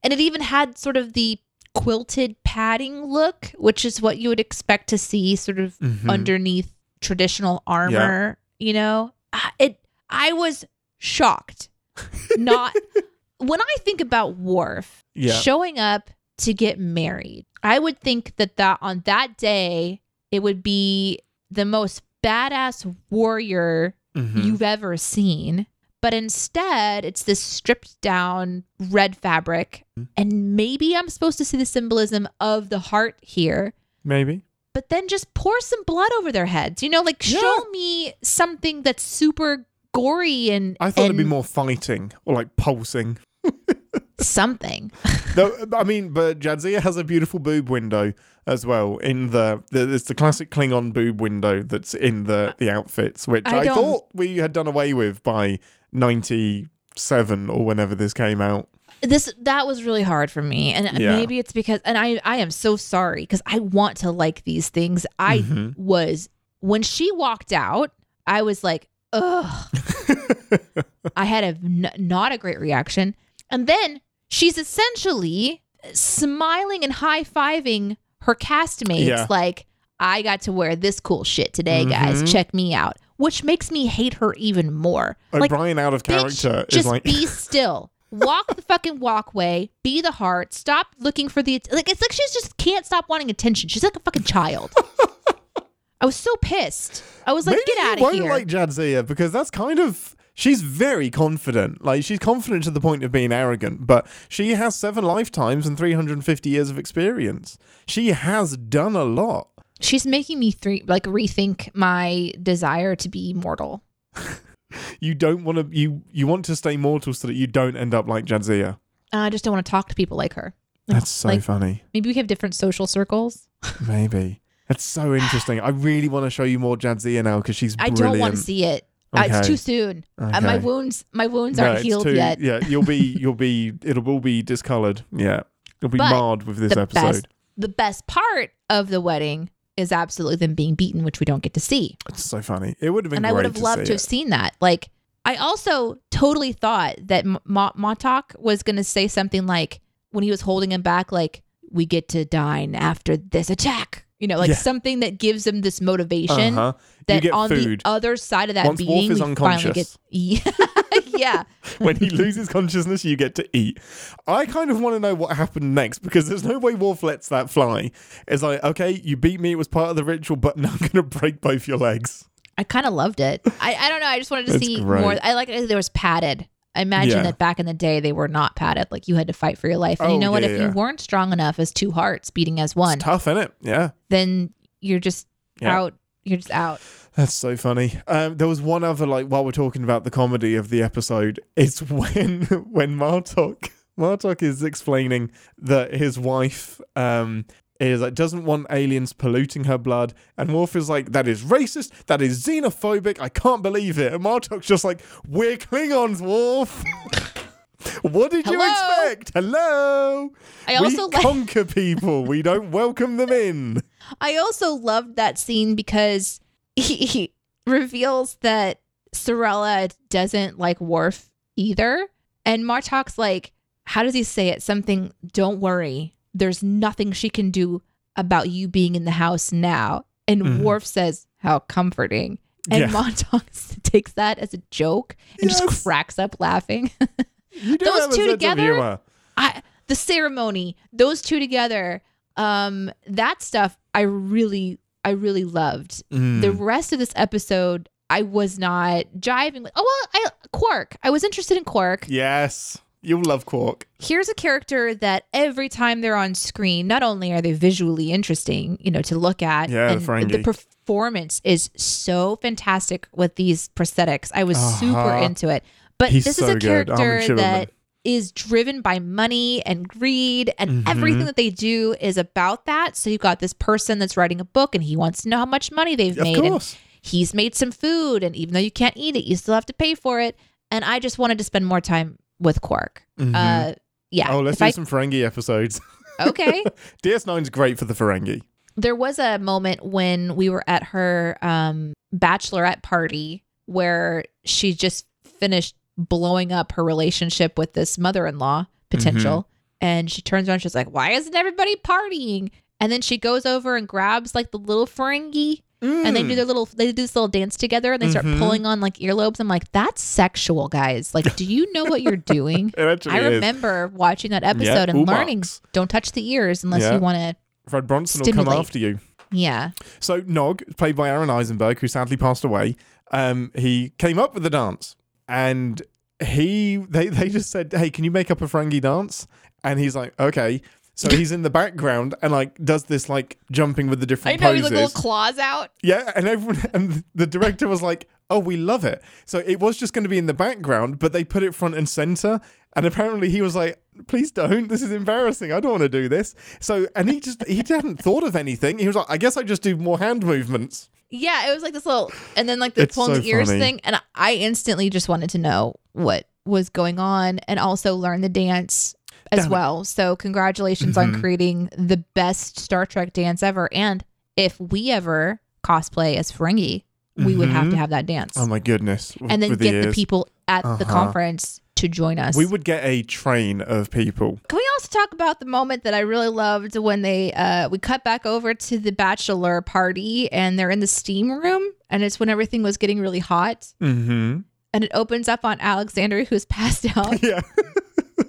And it even had sort of the quilted padding look, which is what you would expect to see sort of Mhm. underneath traditional armor. You know, Ah, it. I was shocked. Not when I think about Worf Yeah. showing up to get married. I would think that that on that day it would be the most badass warrior Mhm. you've ever seen. But instead, it's this stripped down red fabric. Mm-hmm. And maybe I'm supposed to see the symbolism of the heart here, Maybe. but then just pour some blood over their heads. You know, like Yeah. show me something that's super gory and, I thought and it'd be more fighting or like pulsing. something. no, I mean, but Jadzia has a beautiful boob window as well. In the, the it's the classic Klingon boob window that's in the the outfits, which I I, thought we had done away with by ninety seven or whenever this came out. this that was really hard for me and Yeah. maybe it's because and i i am so sorry because i want to like these things i Mhm. was when she walked out i was like ugh i had a n- not a great reaction and then she's essentially smiling and high-fiving her castmates Yeah. like i got to wear this cool shit today guys Mhm. check me out which makes me hate her even more like O'Brien out of Bitch, character is just like be still. Walk the fucking walkway. Be the heart. Stop looking for the like. It's like she just can't stop wanting attention. She's like a fucking child. I was so pissed. I was like, Maybe get out of here. like Jadzia because that's kind of she's very confident. Like she's confident to the point of being arrogant, but she has seven lifetimes and 350 years of experience. She has done a lot. She's making me three like rethink my desire to be mortal. You don't want to you you want to stay mortal so that you don't end up like Jadzia. And I just don't want to talk to people like her. Like- That's so like funny. maybe we have different social circles. Maybe. That's so interesting. I really want to show you more Jadzia now because she's I don't want to see it. Uh, it's too soon. Uh, my wounds, my wounds No, aren't healed too- yet. Yeah, you'll be you'll be it'll all be discolored. Yeah. It'll be But marred with this the episode. best, the best part of the wedding is absolutely them being beaten, which we don't get to see. It's so funny. It would have been and I would have loved to have seen that. Like, I also totally thought that M- Martok was going to say something like, when he was holding him back, like, we get to dine after this attack. You know, like Yeah. something that gives him this motivation Uh-huh. That on food. the other side of that Once being, is we finally get. Yeah. Yeah. when he loses consciousness, you get to eat. I kind of want to know what happened next because there's no way Worf lets that fly. It's like, okay, you beat me, it was part of the ritual, but now I'm going to break both your legs. I kind of loved it. I, I don't know. I just wanted to see great. more. I like it. There was padded. I imagine Yeah. that back in the day they were not padded. Like you had to fight for your life. And you Oh, know what? yeah, if yeah. you weren't strong enough as two hearts beating as one, It's tough, isn't it? Yeah. then you're just out. You're just out. That's so funny. Um, there was one other like while we're talking about the comedy of the episode, it's when when Martok Martok is explaining that his wife um is like doesn't want aliens polluting her blood, and Worf is like, "That is racist. That is xenophobic. I can't believe it." And Martok's just like, "We're Klingons, Worf." what did you expect? Hello. I also we like. conquer people. We don't welcome them in. I also loved that scene because he, reveals that Sirella doesn't like Worf either, and Martok's like, how does he say it? Something. Don't worry. There's nothing she can do about you being in the house now. And Mhm. Worf says, "How comforting." And Yeah. Martok takes that as a joke and Yes. just cracks up laughing. Those two together? I the ceremony, those two together, um, that stuff I really, I really loved. Mm. The rest of this episode, I was not jiving with. Oh well, I Quark. I was interested in Quark. Yes. You'll love Quark. Here's a character that every time they're on screen, not only are they visually interesting, you know, to look at, Yeah, the and Ferengi. the performance is so fantastic with these prosthetics. I was super Uh-huh. into it. But He's this so is a. Armin character Shimerman. that is driven by money and greed, and Mhm. everything that they do is about that. So you've got this person that's writing a book, and he wants to know how much money they've Of made. And course. he's made some food, and even though you can't eat it, you still have to pay for it. And I just wanted to spend more time with Quark. Mhm. Uh, yeah. oh, let's if do I- some Ferengi episodes. okay. DS9's great for the Ferengi. there was a moment when we were at her um, bachelorette party where she just finished blowing up her relationship with this mother-in-law potential and she turns around she's like why isn't everybody partying and then she goes over and grabs like the little ferengi and they do Mm. their little they do this little dance together and they start Mhm. pulling on like earlobes i'm like that's sexual guys like do you know what you're doing i is. remember watching that episode and ooh, learning don't touch the ears unless Yeah. you want to Fred Bronson will come after you. Yeah. So Nog, played by Aron Eisenberg, who sadly passed away, um, he came up with the dance, and he they they just said, "Hey, can you make up a Ferengi dance?" And he's like, "Okay." So he's in the background and like does this like jumping with the I different know, he's poses. like little claws out. Yeah, and everyone and the director was like, "Oh, we love it." So it was just going to be in the background, but they put it front and center. And apparently he was like, "Please don't. This is embarrassing. I don't want to do this." So and he just he hadn't thought of anything. He was like, "I guess I just do more hand movements." Yeah, it was like this little, and then like the It's pulling so the ears funny. thing, and I instantly just wanted to know what was going on, and also learn the dance as Damn it. well. So congratulations Mhm. on creating the best Star Trek dance ever. And if we ever cosplay as Ferengi, we would have Mhm. to have that dance, Oh my goodness! and then with get the ears. people at the Uh-huh. conference to join us. We would get a train of people. Can we also talk about the moment that I really loved when they uh we cut back over to the bachelor party and they're in the steam room and it's when everything was getting really hot Mm-hmm. and it opens up on Alexander who's passed out Yeah.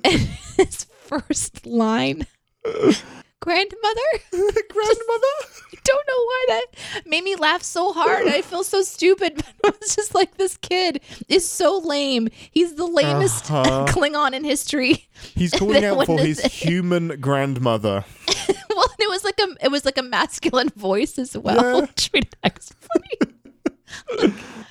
and his first line grandmother Grandmother. I don't know why that made me laugh so hard I feel so stupid but it was just like this kid is so lame he's the lamest Uh-huh. Klingon in history He's calling out for his human grandmother. well, it was like a it was like a masculine voice as well, Yeah. which made it funny.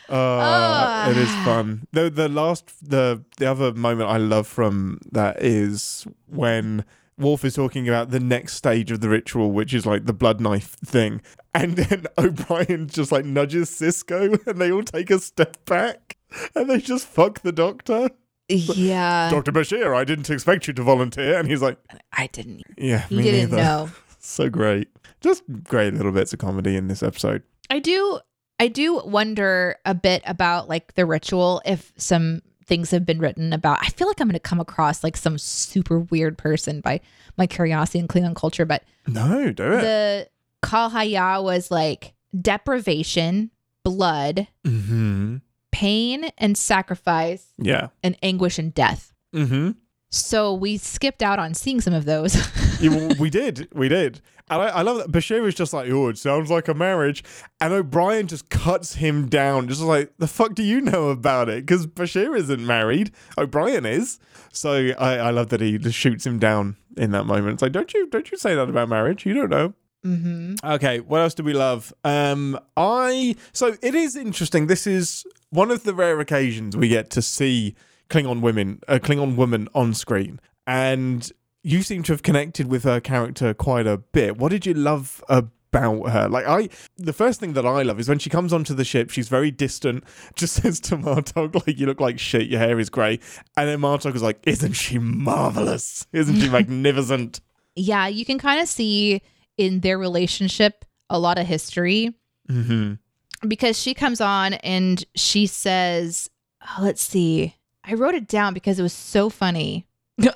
Uh, it is Ah. fun. The the last the the other moment I love from that is when Worf is talking about the next stage of the ritual, which is like the blood knife thing, and then O'Brien just like nudges Sisko, and they all take a step back, and they just fuck the doctor. Yeah, Doctor Bashir, I didn't expect you to volunteer, and he's like, I didn't. yeah, He me didn't neither. know. So great, just great little bits of comedy in this episode. I do. I do wonder a bit about like the ritual if some things have been written about. I feel like I'm going to come across like some super weird person by my curiosity and Klingon culture, but No, do it. the Kal'Hyah was like deprivation, blood, mm-hmm. pain, and sacrifice, Yeah. and anguish and death. Mm-hmm. So we skipped out on seeing some of those. We did, we did, and I, I love that Bashir is just like, oh, it sounds like a marriage, and O'Brien just cuts him down, just like, the fuck do you know about it? Because Bashir isn't married, O'Brien is. So I, I love that he just shoots him down in that moment. It's like, don't you, don't you say that about marriage? You don't know. mm-hmm. Okay, what else do we love? Um, I so it is interesting. This is one of the rare occasions we get to see Klingon women, a Klingon woman on screen, and you seem to have connected with her character quite a bit. What did you love about her? Like I, the first thing that I love is when she comes onto the ship. She's very distant. Just says to Martok, "Like you look like shit. Your hair is grey." And then Martok is like, "Isn't she marvelous? Isn't she magnificent?" Yeah, you can kind of see in their relationship a lot of history hmm because she comes on and she says, oh, let's see. I wrote it down because it was so funny.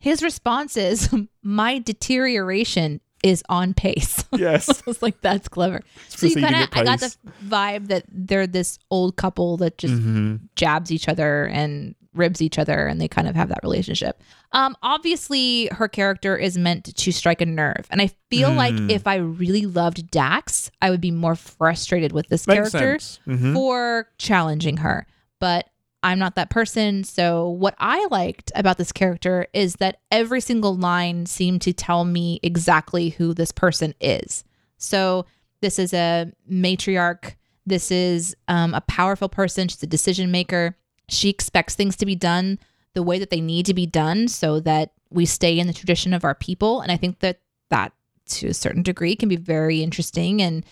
His response is, My deterioration is on pace. Yes. I was like, that's clever. So you kind of, I got the vibe that they're this old couple that just hmm jabs each other and ribs each other and they kind of have that relationship. Um obviously her character is meant to strike a nerve and I feel like Mm. if I really loved Dax, I would be more frustrated with this Makes character. Mhm. for challenging her. But I'm not that person. So, what I liked about this character is that every single line seemed to tell me exactly who this person is. So, this is a matriarch. This is um, a powerful person. She's a decision maker. She expects things to be done the way that they need to be done so that we stay in the tradition of our people. And I think that that, to a certain degree, can be very interesting. And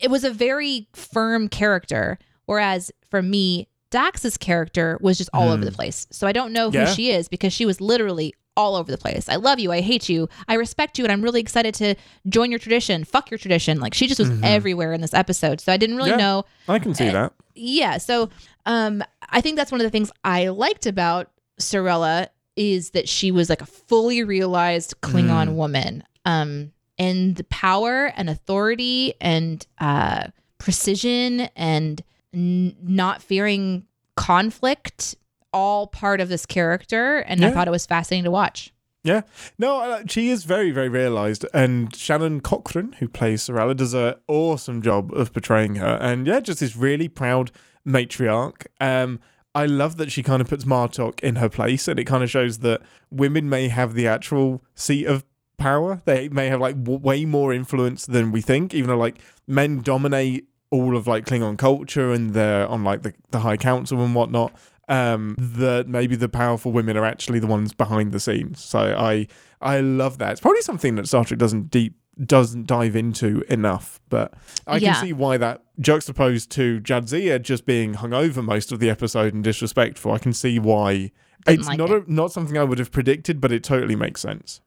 it was a very firm character. Whereas for me, Dax's character was just all over the place. So I don't know who Yeah. she is because she was literally all over the place. I love you. I hate you. I respect you. And I'm really excited to join your tradition. Fuck your tradition. Like she just was everywhere in this episode. So I didn't really Yeah. know I can see that. yeah so um i think that's one of the things i liked about sirella is that she was like a fully realized klingon Mm. woman um and the power and authority and uh precision and n- not fearing conflict all part of this character and i thought it was fascinating to watch Yeah, no, uh, she is very, very realised, and Shannon Cochran, who plays Sirella, does an awesome job of portraying her, and yeah, just this really proud matriarch. Um, I love that she kind of puts Martok in her place, and it kind of shows that women may have the actual seat of power. They may have like w- way more influence than we think, even though like men dominate all of like Klingon culture and they're on like the, the High Council and whatnot. Um, that maybe the powerful women are actually the ones behind the scenes. So I I love that. It's probably something that Star Trek doesn't deep doesn't dive into enough, but I Yeah. can see why that juxtaposed to Jadzia just being hungover most of the episode and disrespectful. I can see why Didn't it's like not it. a, not something I would have predicted, but it totally makes sense.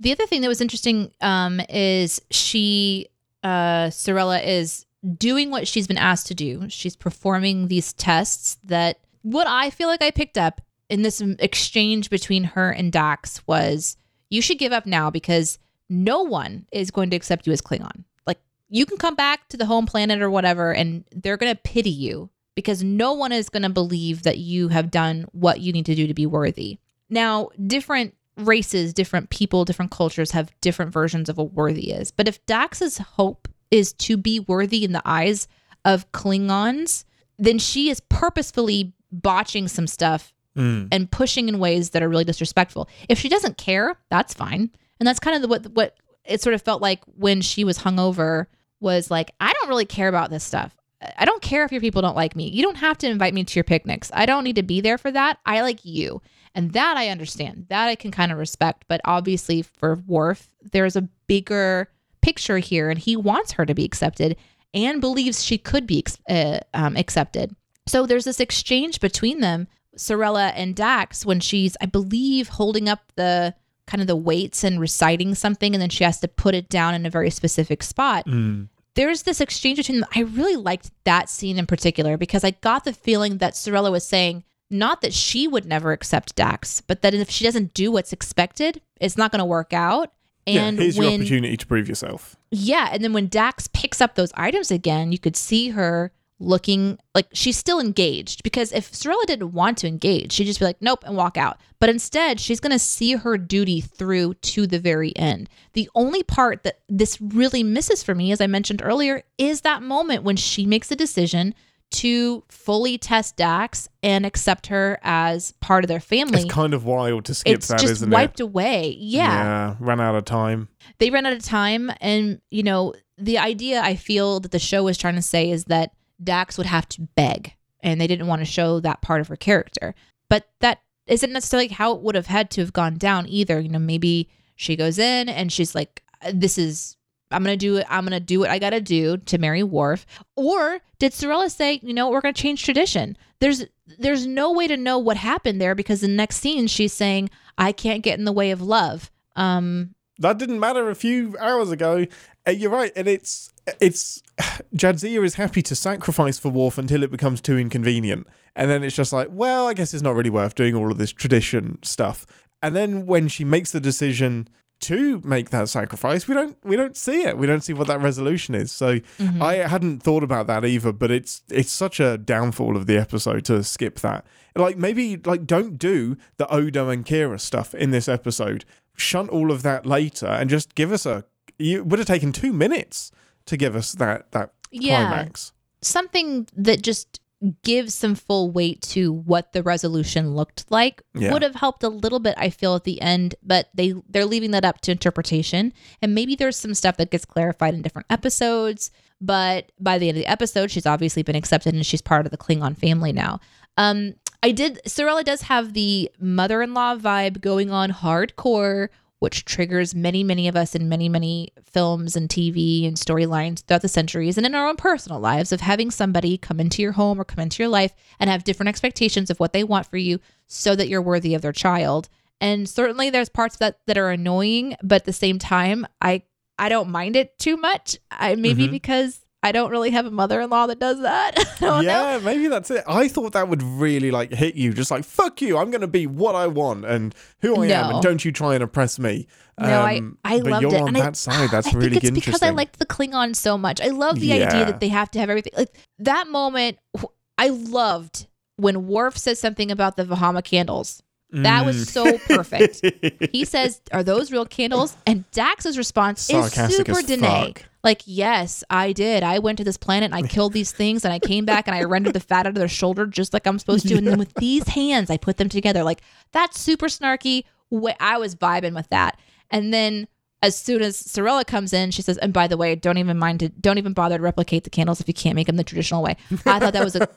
The other thing that was interesting um, is she, uh, Sirella, is doing what she's been asked to do. She's performing these tests that what I feel like I picked up in this exchange between her and Dax was you should give up now because no one is going to accept you as Klingon. Like you can come back to the home planet or whatever, and they're going to pity you because no one is going to believe that you have done what you need to do to be worthy. Now, different races, different people, different cultures have different versions of what worthy is. But if Dax's hope is to be worthy in the eyes of Klingons, then she is purposefully botching some stuff Mm. and pushing in ways that are really disrespectful. If she doesn't care, that's fine. And that's kind of the, what what it sort of felt like when she was hungover was like, I don't really care about this stuff. I don't care if your people don't like me. You don't have to invite me to your picnics. I don't need to be there for that. I like you. And that I understand. That I can kind of respect. But obviously for Worf, there's a bigger picture here and he wants her to be accepted and believes she could be uh, um, accepted. So there's this exchange between them, Sirella and Dax, when she's, I believe, holding up the kind of the weights and reciting something, and then she has to put it down in a very specific spot. Mm. There's this exchange between them. I really liked that scene in particular because I got the feeling that Sirella was saying, not that she would never accept Dax, but that if she doesn't do what's expected, it's not going to work out. And yeah, here's your opportunity to prove yourself. yeah, and then when Dax picks up those items again, you could see her looking like she's still engaged because if Sirella didn't want to engage, she'd just be like, nope, and walk out. But instead, she's going to see her duty through to the very end. The only part that this really misses for me, as I mentioned earlier, is that moment when she makes a decision to fully test Dax and accept her as part of their family. It's kind of wild to skip It's that, just isn't wiped it? away. yeah ran out of time. they ran out of time and you know the idea i feel that the show was trying to say is that dax would have to beg and they didn't want to show that part of her character but that isn't necessarily how it would have had to have gone down either you know maybe she goes in and she's like this is i'm gonna do it i'm gonna do what i gotta do to marry Worf. or did sirella say you know we're gonna change tradition there's there's no way to know what happened there because the next scene she's saying i can't get in the way of love um That didn't matter a few hours ago. Uh, you're right, and it's it's Jadzia is happy to sacrifice for Worf until it becomes too inconvenient, and then it's just like, well, I guess it's not really worth doing all of this tradition stuff. And then when she makes the decision to make that sacrifice, we don't we don't see it. We don't see what that resolution is. So mm-hmm. I hadn't thought about that either, but it's it's such a downfall of the episode to skip that. Like maybe like don't do the Odo and Kira stuff in this episode. Shunt all of that later and just give us a you would have taken 2 minutes to give us that that Yeah. climax. something that just gives some full weight to what the resolution looked like Yeah. would have helped a little bit i feel at the end but they they're leaving that up to interpretation and maybe there's some stuff that gets clarified in different episodes but by the end of the episode she's obviously been accepted and she's part of the klingon family now um i did sirella does have the mother-in-law vibe going on hardcore which triggers many, many of us in many, many films and TV and storylines throughout the centuries and in our own personal lives of having somebody come into your home or come into your life and have different expectations of what they want for you so that you're worthy of their child. And certainly there's parts of that that are annoying, but at the same time, I I don't mind it too much. I maybe Mhm. because I don't really have a mother-in-law that does that. Don't know. yeah, maybe that's it. I thought that would really like hit you, just like fuck you. I'm going to be what I want and who I am, and don't you try and oppress me. No, I Um, I but loved you're it, on and that I, side. That's I really think it's interesting. because I liked the Klingon so much. I love the Yeah. idea that they have to have everything. Like that moment, I loved when Worf says something about the Vahama candles. That was so mm. perfect. he says, "Are those real candles?" And Dax's response Sarcastic is super as Like, yes, I did. I went to this planet and I killed these things and I came back and I rendered the fat out of their shoulder just like I'm supposed to. And then with these hands, I put them together. Like, that's super snarky. I was vibing with that. And then as soon as Sirella comes in, she says, "And by the way, don't even mind to don't even bother to replicate the candles if you can't make them the traditional way." I thought that was a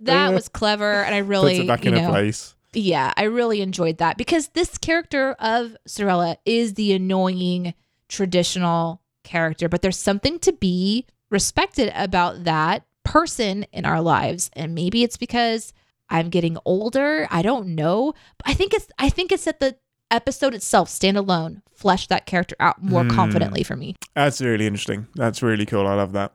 that was clever, and I really Puts it back you know, place. Yeah, I really enjoyed that because this character of Sirella is the annoying traditional character, but there's something to be respected about that person in our lives. And maybe it's because I'm getting older. I don't know. But I think it's I think it's that the episode itself, standalone, fleshed that character out more Hmm. confidently for me. That's really interesting. That's really cool. I love that.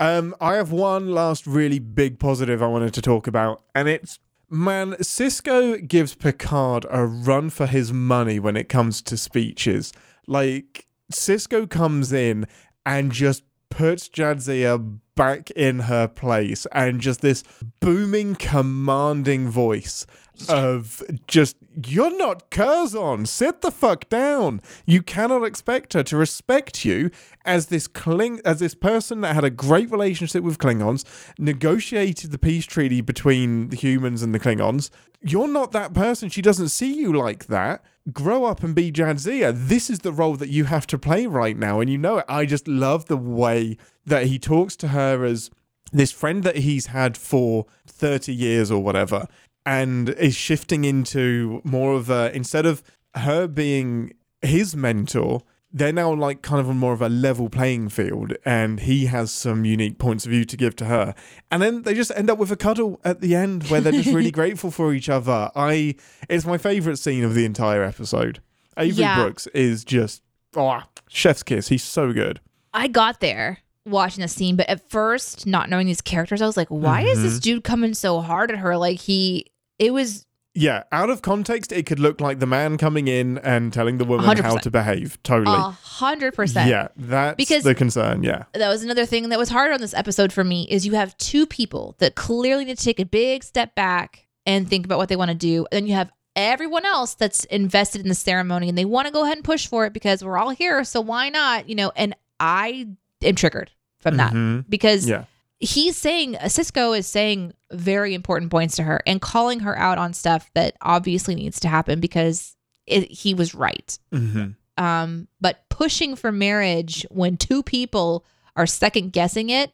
Um, I have one last really big positive I wanted to talk about, and it's man, Sisko gives Picard a run for his money when it comes to speeches. Like Sisko comes in and just puts Jadzia back in her place, and just this booming, commanding voice of just you're not Curzon. Sit the fuck down. You cannot expect her to respect you as this Kling as this person that had a great relationship with Klingons, negotiated the peace treaty between the humans and the Klingons. You're not that person. She doesn't see you like that. Grow up and be Jadzia. This is the role that you have to play right now, and you know it. I just love the way that he talks to her as this friend that he's had for 30 years or whatever and is shifting into more of a instead of her being his mentor they're now like kind of on more of a level playing field and he has some unique points of view to give to her. And then they just end up with a cuddle at the end where they're just really grateful for each other. I it's my favorite scene of the entire episode. Avery Yeah. brooks is just oh chef's kiss. He's so good. I got there watching the scene, but at first, not knowing these characters, I was like, why is this mm-hmm. dude coming so hard at her? Like he it was Yeah, out of context, it could look like the man coming in and telling the woman how 100%. to behave. Totally. a hundred percent. yeah, that's Because- the concern. Yeah. that was another thing that was hard on this episode for me is you have two people that clearly need to take a big step back and think about what they want to do. And you have everyone else that's invested in the ceremony and they want to go ahead and push for it because we're all here. So why not? You know, and I am triggered from that Mhm. because Yeah. He's saying Sisko is saying very important points to her and calling her out on stuff that obviously needs to happen because it, he was right. hmm Um, but pushing for marriage when two people are second guessing it,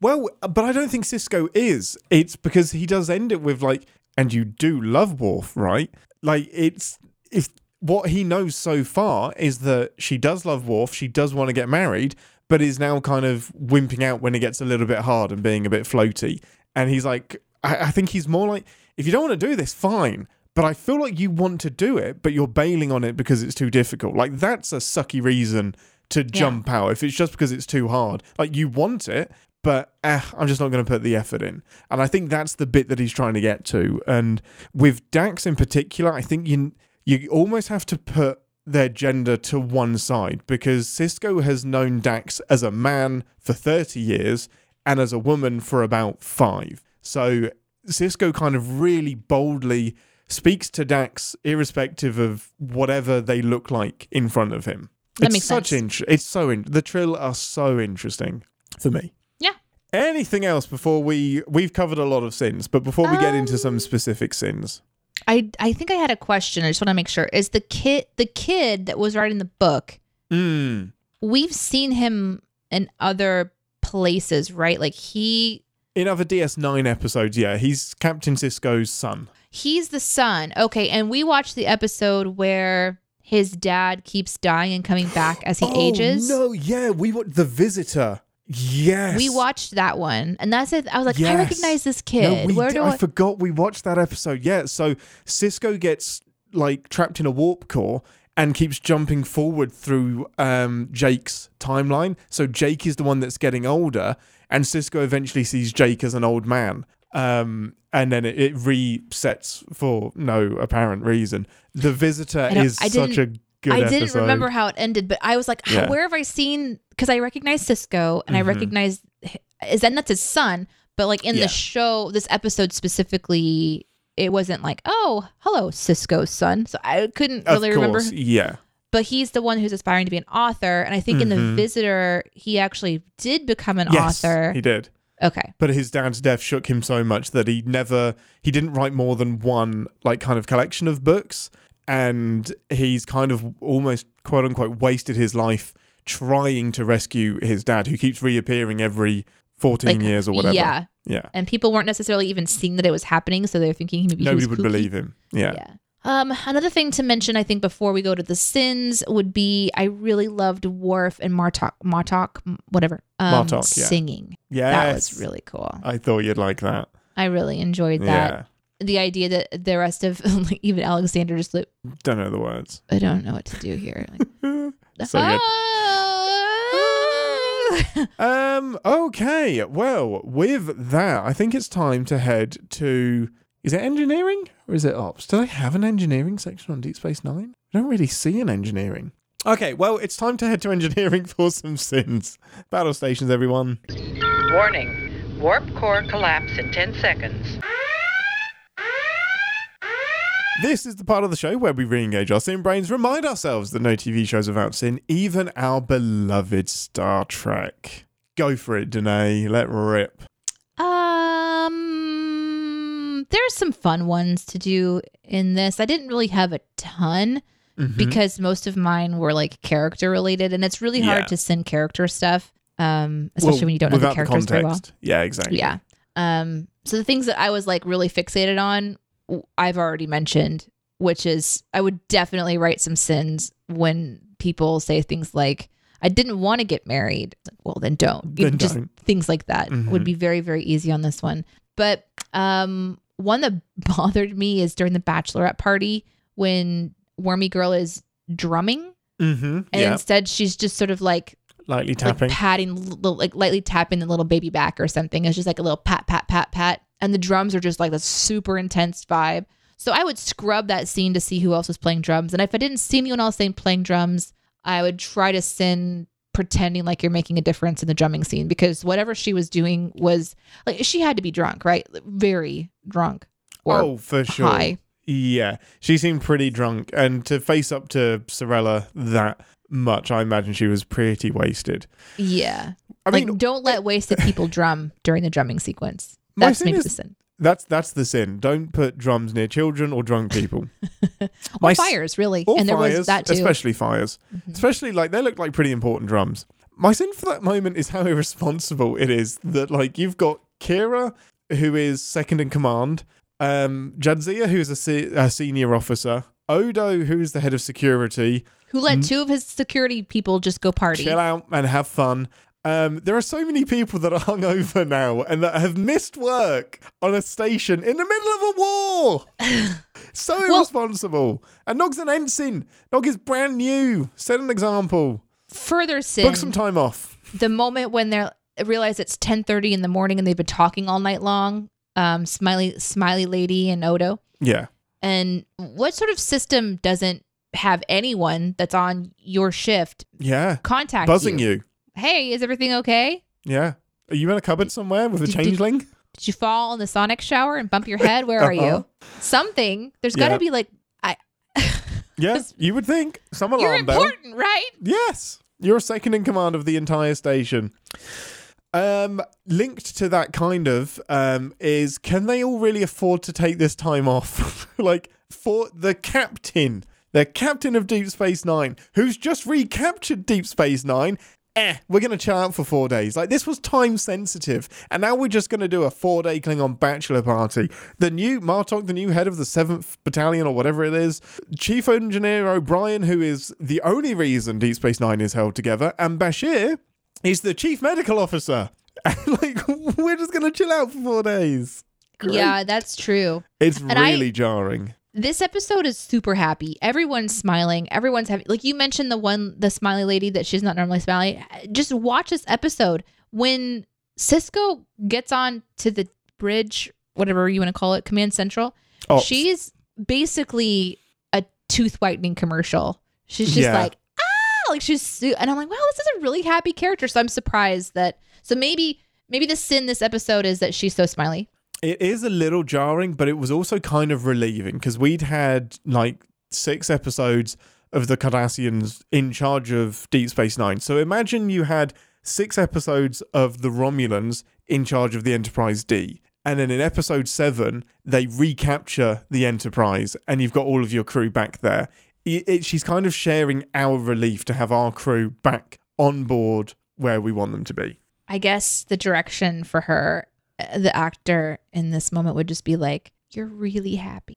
Well, but I don't think Sisko is. It's because he does end it with like, and you do love Worf, right? Like it's if what he knows so far is that she does love Worf, she does want to get married, but is now kind of wimping out when it gets a little bit hard and being a bit floaty. And he's like, I, I think he's more like, if you don't want to do this, fine. But I feel like you want to do it, but you're bailing on it because it's too difficult. Like that's a sucky reason to jump out. If it's just because it's too hard, like you want it, but eh, I'm just not going to put the effort in. And I think that's the bit that he's trying to get to. And with Dax in particular, I think you you almost have to put their gender to one side because Sisko has known Dax as a man for 30 years and as a woman for about five. So Sisko kind of really boldly speaks to Dax, irrespective of whatever they look like in front of him. That it's makes such sense. int- it's so in- the Trill are so interesting for me. Yeah. Anything else before we we've covered a lot of sins, but before we get into Um, some specific sins. I I think I had a question. I just want to make sure. Is the kid the kid that was writing the book? Mm. We've seen him in other places, right? Like he In other DS9 episodes, yeah, he's Captain Sisko's son. he's the son. Okay, and we watched the episode where his dad keeps dying and coming back as he oh, ages. No, yeah, we wa- the visitor. Yes. We watched that one, and that's it. I was like, I recognize this No, kid. we Where did- do I I? forgot we watched that episode. Yeah, so Sisko gets like trapped in a warp core and keeps jumping forward through um, Jake's timeline. So Jake is the one that's getting older, and Sisko eventually sees Jake as an old man. Um, and then it, it resets for no apparent reason. The Visitor is such a good I didn't remember how it ended, but I was like, Yeah. where have I seen? Because I recognize Sisko and I Mhm. recognize is that that's his son, but like in Yeah. the show, this episode specifically, it wasn't like, oh, hello, Sisko's son. So I couldn't really remember. yeah. But he's the one who's aspiring to be an author. And I think in the Mhm. visitor, he actually did become an Yes, author. he did. okay. But his dad's death shook him so much that he never he didn't write more than one like kind of collection of books and he's kind of almost quote unquote wasted his life trying to rescue his dad who keeps reappearing every 14 Like, years or whatever. Yeah. Yeah. And people weren't necessarily even seeing that it was happening. So they're thinking maybe Nobody would kooky. believe him. Yeah. Yeah. Um, another thing to mention, I think, before we go to the sins would be I really loved Worf and Martok, Martok, whatever, um, Martok, yeah. singing. Yes. That was really cool. I thought you'd like that. I really enjoyed that. The idea that the rest of like, even Alexander just like, Don't know the words. I don't know what to do here. Like, So "Ah." Um. Okay. Well, with that, I think it's time to head to. Is it engineering or is it ops? Do they have an engineering section on Deep Space Nine? I don't really see an engineering. Okay. Well, it's time to head to engineering for some sins. Battle stations, everyone. Warning. Warp core collapse in 10 seconds. This is the part of the show where we re-engage our sin brains, remind ourselves that no TV shows without sin, even our beloved Star Trek. Go for it, Deneé. Let rip. um, there's some fun ones to do in this. I didn't really have a ton. Mhm. because most of mine were like character related and it's really hard Yeah. to send character stuff um especially Well, when you don't know the characters very well. Yeah, exactly. yeah um so the things that i was like really fixated on i've already mentioned which is i would definitely write some sins when people say things like i didn't want to get married well then don't Then just don't. things like that Mhm. would be very very easy on this one but um one that bothered me is during the bachelorette party when wormy girl is drumming Mm-hmm. and Yeah. instead she's just sort of like Lightly tapping. like patting like lightly tapping the little baby back or something it's just like a little pat pat pat pat and the drums are just like this super intense vibe. So i would scrub that scene to see who else was playing drums and if i didn't see anyone else playing drums i would try to send pretending like you're making a difference in the drumming scene because whatever she was doing was like she had to be drunk right? Very drunk or oh, for sure. high Yeah, she seemed pretty drunk, and to face up to Sirella that much, I imagine she was pretty wasted. yeah. I like mean, don't let wasted people drum during the drumming sequence My that's maybe is- the sin that's that's the sin. Don't put drums near children or drunk people. or My s- fires really or and there fires, was that too especially fires. Mhm. Especially like they look like pretty important drums. My sin for that moment is how irresponsible it is that like you've got Kira, who is second in command, um, Jadzia, who is a, se- a senior officer, Odo, who is the head of security, who let two of his security people just go party. chill out and have fun. Um, there are so many people that are hungover now and that have missed work on a station in the middle of a war. so Well- irresponsible. And Nog's an ensign. Nog is brand new. Set an example. Further sin, Book some time off. the moment when they realize it's 10:30 in the morning and they've been talking all night long. Um, smiley, smiley lady and Odo. Yeah. And what sort of system doesn't have anyone that's on your shift Yeah. contact Buzzing you? you. Hey, is everything okay? Yeah. Are you in a cupboard somewhere with a Did- did- changeling? Did you fall in the sonic shower and bump your head? Where are Uh-huh. you? Something. There's got to be like I. Yes, you would think. Some alarm You're bell. important, right? Yes, you're second in command of the entire station. Um, linked to that kind of um, is can they all really afford to take this time off? like for the captain, the captain of Deep Space Nine, who's just recaptured Deep Space Nine. Eh, we're gonna chill out for four days. Like this was time sensitive, and now we're just gonna do a four day Klingon bachelor party. The new Martok, the new head of the Seventh Battalion or whatever it is, Chief Engineer O'Brien, who is the only reason Deep Space Nine is held together, and Bashir is the chief medical officer. And like we're just gonna chill out for four days. Great. Yeah, that's true. It's And I- really jarring. This episode is super happy. Everyone's smiling. Everyone's happy. Like you mentioned the one, the smiley lady that she's not normally smiley. Just watch this episode. When Sisko gets on to the bridge, whatever you want to call it, Command Central, Oh, she's basically a tooth whitening commercial. She's just Yeah. like, ah, like she's, and I'm like, wow, this is a really happy character. So I'm surprised that, so maybe, maybe the sin this episode is that she's so smiley. It is a little jarring, but it was also kind of relieving because we'd had like six episodes of the Cardassians in charge of Deep Space Nine. So imagine you had six episodes of the Romulans in charge of the Enterprise D. And then in episode seven, they recapture the Enterprise, and you've got all of your crew back there. It, it, she's kind of sharing our relief to have our crew back on board where we want them to be. I guess the direction for her, the actor in this moment would just be like, "You're really happy."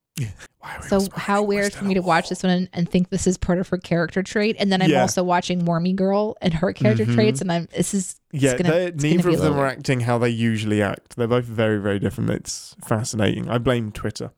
Why So how weird for me to watch this one and, and think this is part of her character trait, and then I'm Yeah. also watching Wormy Girl and her character Mhm. traits, and I'm this is Yeah, gonna- they're- it's gonna neither of them are weird. acting how they usually act. They're both very, very different. It's fascinating. I blame Twitter.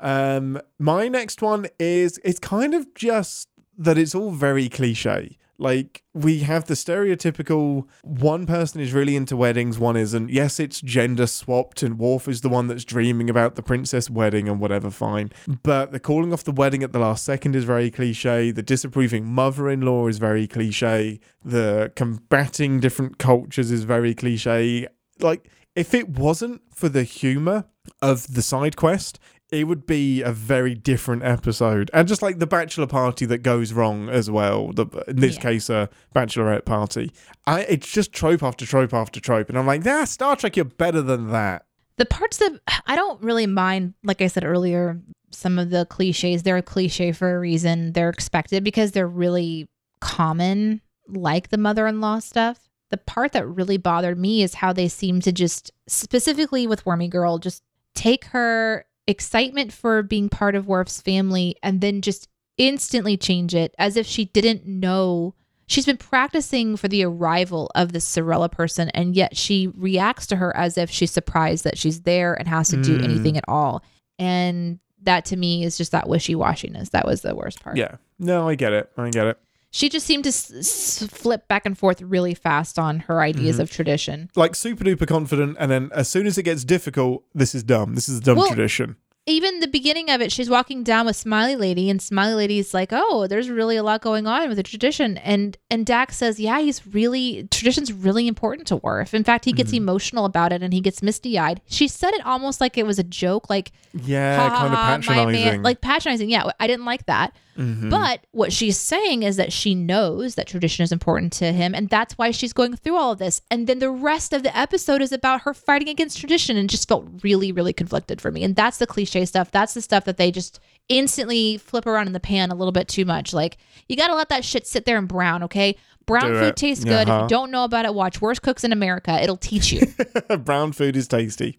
Um, my next one is it's kind of just that it's all very cliche. Like we have the stereotypical one person is really into weddings, one isn't. Yes, it's gender swapped, and Worf is the one that's dreaming about the princess wedding and whatever, fine. But the calling off the wedding at the last second is very cliche. The disapproving mother in law is very cliche. The combating different cultures is very cliche. Like, if it wasn't for the humor of the side quest, it would be a very different episode. And just like the bachelor party that goes wrong as well, the, in this Yeah. case, a bachelorette party. I, it's just trope after trope after trope. And I'm like, nah, Star Trek, you're better than that. the parts that I don't really mind, like I said earlier, some of the cliches, they're a cliche for a reason. They're expected because they're really common, like the mother in law stuff. The part that really bothered me is how they seem to just, specifically with Wormy Girl, just take her excitement for being part of Worf's family and then just instantly change it as if she didn't know she's been practicing for the arrival of this Sirella person, and yet she reacts to her as if she's surprised that she's there and has to do Mm. anything at all. And that to me is just that wishy washiness. That was the worst part. Yeah. No, I get it. I get it. She just seemed to s- s- flip back and forth really fast on her ideas Mm-hmm. of tradition. Like super duper confident. And then as soon as it gets difficult, this is dumb. This is a dumb Well, tradition. Even the beginning of it, she's walking down with Smiley Lady, and Smiley Lady's like, "Oh, there's really a lot going on with the tradition." And and Dax says, "Yeah, he's really tradition's really important to Worf. In fact, he gets Mm-hmm. emotional about it, and he gets misty eyed." She said it almost like it was a joke, like Yeah, kind of man- patronizing. like patronizing. Yeah, I didn't like that. Mhm. But what she's saying is that she knows that tradition is important to him, and that's why she's going through all of this. And then the rest of the episode is about her fighting against tradition, and just felt really, really conflicted for me. And that's the cliche stuff. That's the stuff that they just instantly flip around in the pan a little bit too much. Like you got to let that shit sit there and brown, okay? Brown Do food it. tastes good. If Uh-huh. you don't know about it, watch Worst Cooks in America. It'll teach you. Brown food is tasty.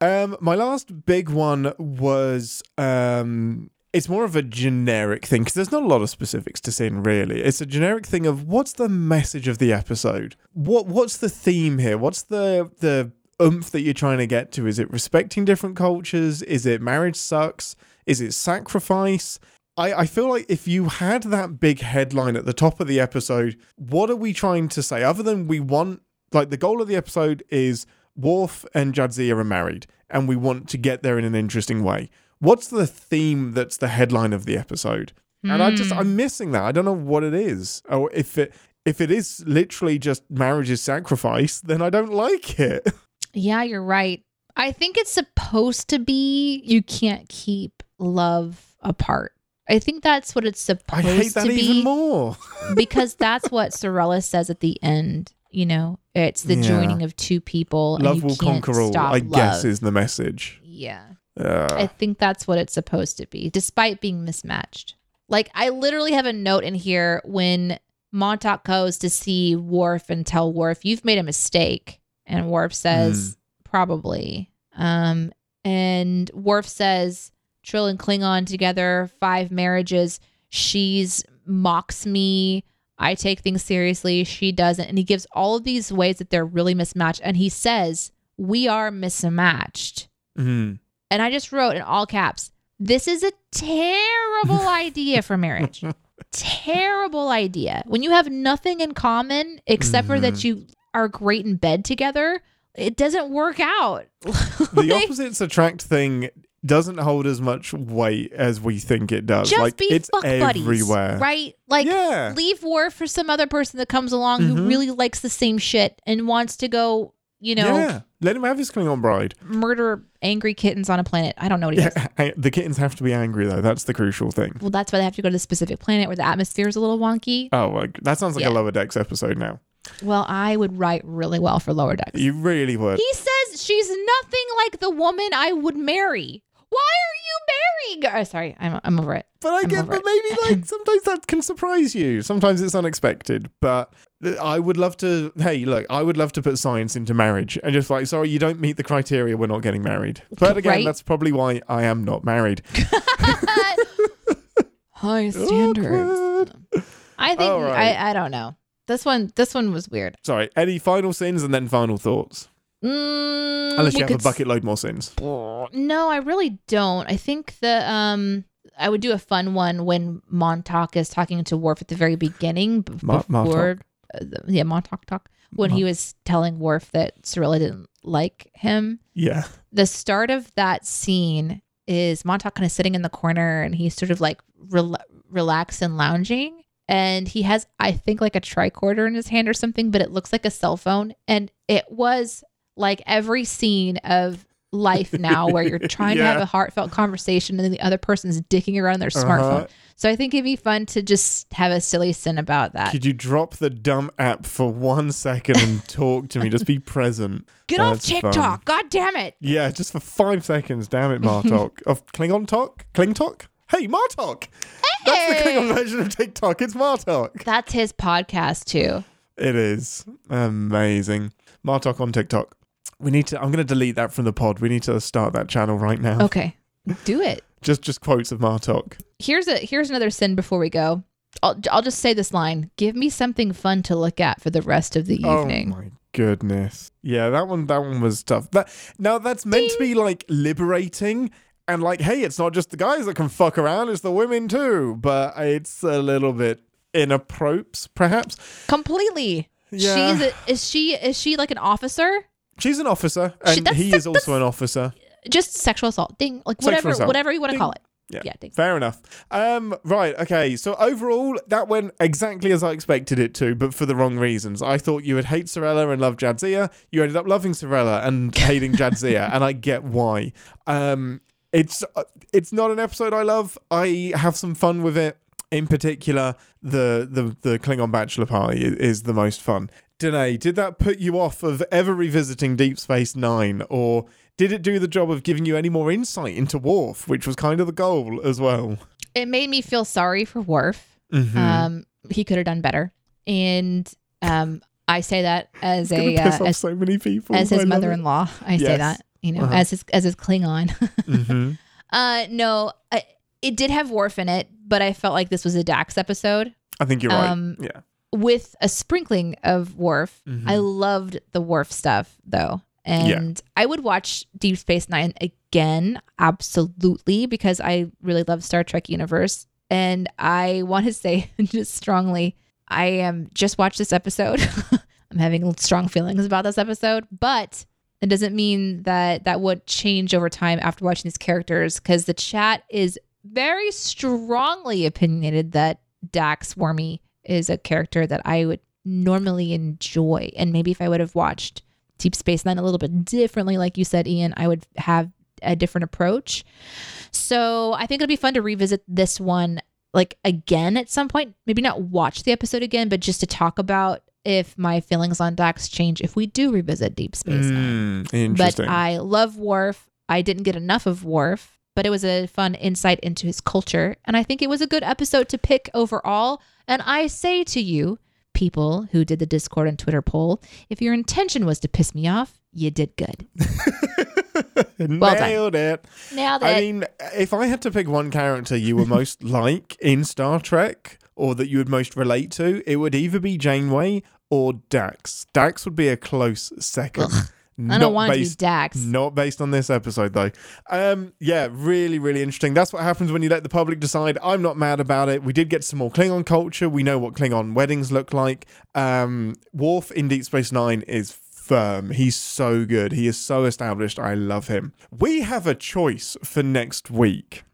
Um, my last big one was um, it's more of a generic thing because there's not a lot of specifics to sin really. It's a generic thing of what's the message of the episode? What what's the theme here? What's the the oomph that you're trying to get to? Is it respecting different cultures? Is it marriage sucks? Is it sacrifice? I, I feel like if you had that big headline at the top of the episode, what are we trying to say? Other than we want, like, the goal of the episode is Worf and Jadzia are married, and we want to get there in an interesting way. What's the theme that's the headline of the episode? And I just, I'm hmm. missing that. I don't know what it is. Or if it, if it is literally just marriage's sacrifice, then I don't like it. Yeah, you're right. I think it's supposed to be you can't keep love apart. I think that's what it's supposed to be. I hate that to even more. because that's what Sirella says at the end. You know, it's the Yeah. joining of two people. and Love you will can't conquer all, I guess, is the message. yeah. Uh, I think that's what it's supposed to be, despite being mismatched. Like I literally have a note in here when Martok goes to see Worf and tell Worf, "You've made a mistake," and Worf says, "Probably." Um, and Worf says, "Trill and Klingon together, five marriages. She's mocks me." I take things seriously. She doesn't. And he gives all of these ways that they're really mismatched. And he says, We are mismatched. mhm. And I just wrote in all caps, this is a terrible idea for marriage. terrible idea. When you have nothing in common except for that you are great in bed together, it doesn't work out. the opposites attract thing doesn't hold as much weight as we think it does. just like be it's fuck buddies, everywhere. right? Like Yeah. leave Worf for some other person that comes along who Mhm. really likes the same shit and wants to go you know, yeah, let him have his Klingon bride. murder angry kittens on a planet. I don't know what he does. Yeah, the kittens have to be angry though. That's the crucial thing. Well, that's why they have to go to the specific planet where the atmosphere is a little wonky. Oh, like, that sounds like Yeah. a lower decks episode now. Well, I would write really well for Lower Decks. You really would. He says she's nothing like the woman I would marry. Why are you marrying her? Oh, sorry, I'm, I'm over it. But I I'm get, but maybe like sometimes that can surprise you. Sometimes it's unexpected. But I would love to. Hey, look, I would love to put science into marriage and just like, sorry, you don't meet the criteria. We're not getting married. But again, Right. that's probably why I am not married. High standards. I think right. I, I don't know. This one this one was weird. Sorry. Any final sins and then final thoughts? Mm, Unless you have a bucket load more sins. No, I really don't. I think the um I would do a fun one when Martok is talking to Worf at the very beginning Ma- before yeah, Martok talk when he uh-huh. was telling Worf that Sirella didn't like him. Yeah. The start of that scene is Martok kind of sitting in the corner and he's sort of like rel- relaxed and lounging and he has I think like a tricorder in his hand or something but it looks like a cell phone and it was like every scene of life now where you're trying to have a heartfelt conversation and then the other person's dicking around their Uh-huh. smartphone. So I think it'd be fun to just have a silly sin about that. Could you drop the dumb app for one second and talk to me? Just be present. Get off That's fun. TikTok. God damn it. Yeah, just for five seconds. Damn it, Martok. of Klingon Talk? Klingtok? Hey, Martok! That's the Hey. Klingon version of TikTok. It's Martok. That's his podcast too. It is amazing. Martok on TikTok. We need to. I'm going to delete that from the pod. We need to start that channel right now. Okay. Do it. Just, just quotes of Martok. here's a here's another sin before we go. I'll I'll just say this line: Give me something fun to look at for the rest of the oh evening. Oh my goodness. Yeah, that one. That one was tough. That now that's meant to be like liberating. And like, hey, it's not just the guys that can fuck around; it's the women too. But it's a little bit inappropriate, perhaps. Completely. Yeah. She's a, is she is she like an officer? She's an officer, and that's- he is also an officer. Just sexual assault. Ding. Like Sexual whatever assault. whatever you want to call it. Yeah. Yeah. Ding. Fair enough. Um, right. Okay. So overall, that went exactly as I expected it to, but for the wrong reasons. I thought you would hate Sirella and love Jadzia. You ended up loving Sirella and hating Jadzia, and I get why. Um, it's uh, it's not an episode I love. I have some fun with it. In particular, the the the Klingon bachelor party is the most fun. Deneé, did that put you off of ever revisiting Deep Space Nine, or did it do the job of giving you any more insight into Worf, which was kind of the goal as well? It made me feel sorry for Worf. Mhm. Um, he could have done better, and um, I say that as a uh, off as, so many people. as his mother-in-law. I say Yes. that you know Uh-huh. as his as his Klingon. Mhm. Uh, no, I, it did have Worf in it, but I felt like this was a Dax episode I think you're right. Um, yeah. With a sprinkling of Worf. Mhm. I loved the Worf stuff though, and I would watch Deep Space Nine again, absolutely, because I really love Star Trek universe, and I want to say just strongly, I am just watched this episode. I'm having strong feelings about this episode, but it doesn't mean that that would change over time after watching these characters because the chat is very strongly opinionated that Dax Wormy is a character that I would normally enjoy. And maybe if I would have watched Deep Space Nine a little bit differently, like you said, Ian, I would have a different approach. So I think it'll be fun to revisit this one like again at some point. Maybe not watch the episode again, but just to talk about if my feelings on Dax change if we do revisit Deep Space Nine. Mm, interesting. But I love Worf. I didn't get enough of Worf, but it was a fun insight into his culture. And I think it was a good episode to pick overall. And I say to you, people who did the Discord and Twitter poll, if your intention was to piss me off, you did good. well done. Nailed it. Now that I mean, if I had to pick one character you were most like in Star Trek or that you would most relate to, it would either be Janeway or Dax. Dax would be a close second. I don't want it to be based, Dax. Not based on this episode though. Um, yeah, really, really interesting. That's what happens when you let the public decide. I'm not mad about it. We did get some more Klingon culture. We know what Klingon weddings look like. Um, Worf in Deep Space Nine is firm. He's so good. He is so established. I love him. We have a choice for next week.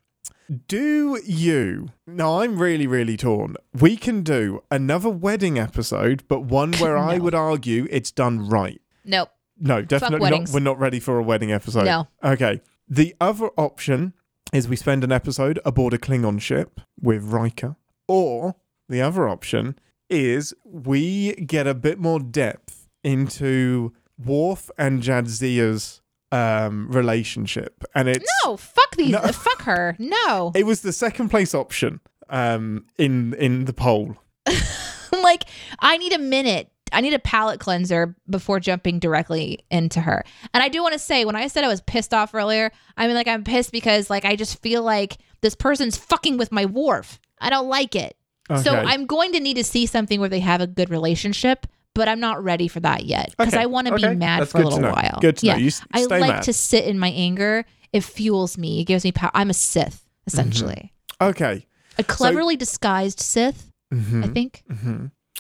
Do you? No, I'm really, really torn. We can do another wedding episode, but one where I would argue it's done right. Nope. No, definitely not. weddings. We're not ready for a wedding episode. No. Okay. The other option is we spend an episode aboard a Klingon ship with Riker. Or the other option is we get a bit more depth into Worf and Jadzia's um, relationship. And it's No, fuck these. No. Fuck her. No. it was the second place option um, in in the poll. like I need a minute. I need a palate cleanser before jumping directly into her. And I do want to say when I said I was pissed off earlier, I mean like I'm pissed because like I just feel like this person's fucking with my Worf. I don't like it. So I'm going to need to see something where they have a good relationship, but I'm not ready for that yet because Okay, I want to okay, be mad that's for a little know. while. Good to know. yeah. You s- I like mad. to sit in my anger. It fuels me. It gives me power. I'm a Sith essentially. Okay. A cleverly disguised Sith, Mhm. I think.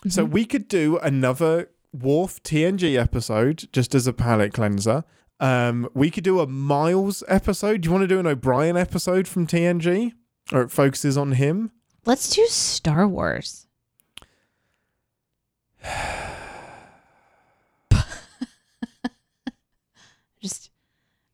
So we could do another Worf TNG episode just as a palate cleanser. Um, we could do a Miles episode. Do you want to do an O'Brien episode from TNG? Or it focuses on him? Let's do Star Wars. just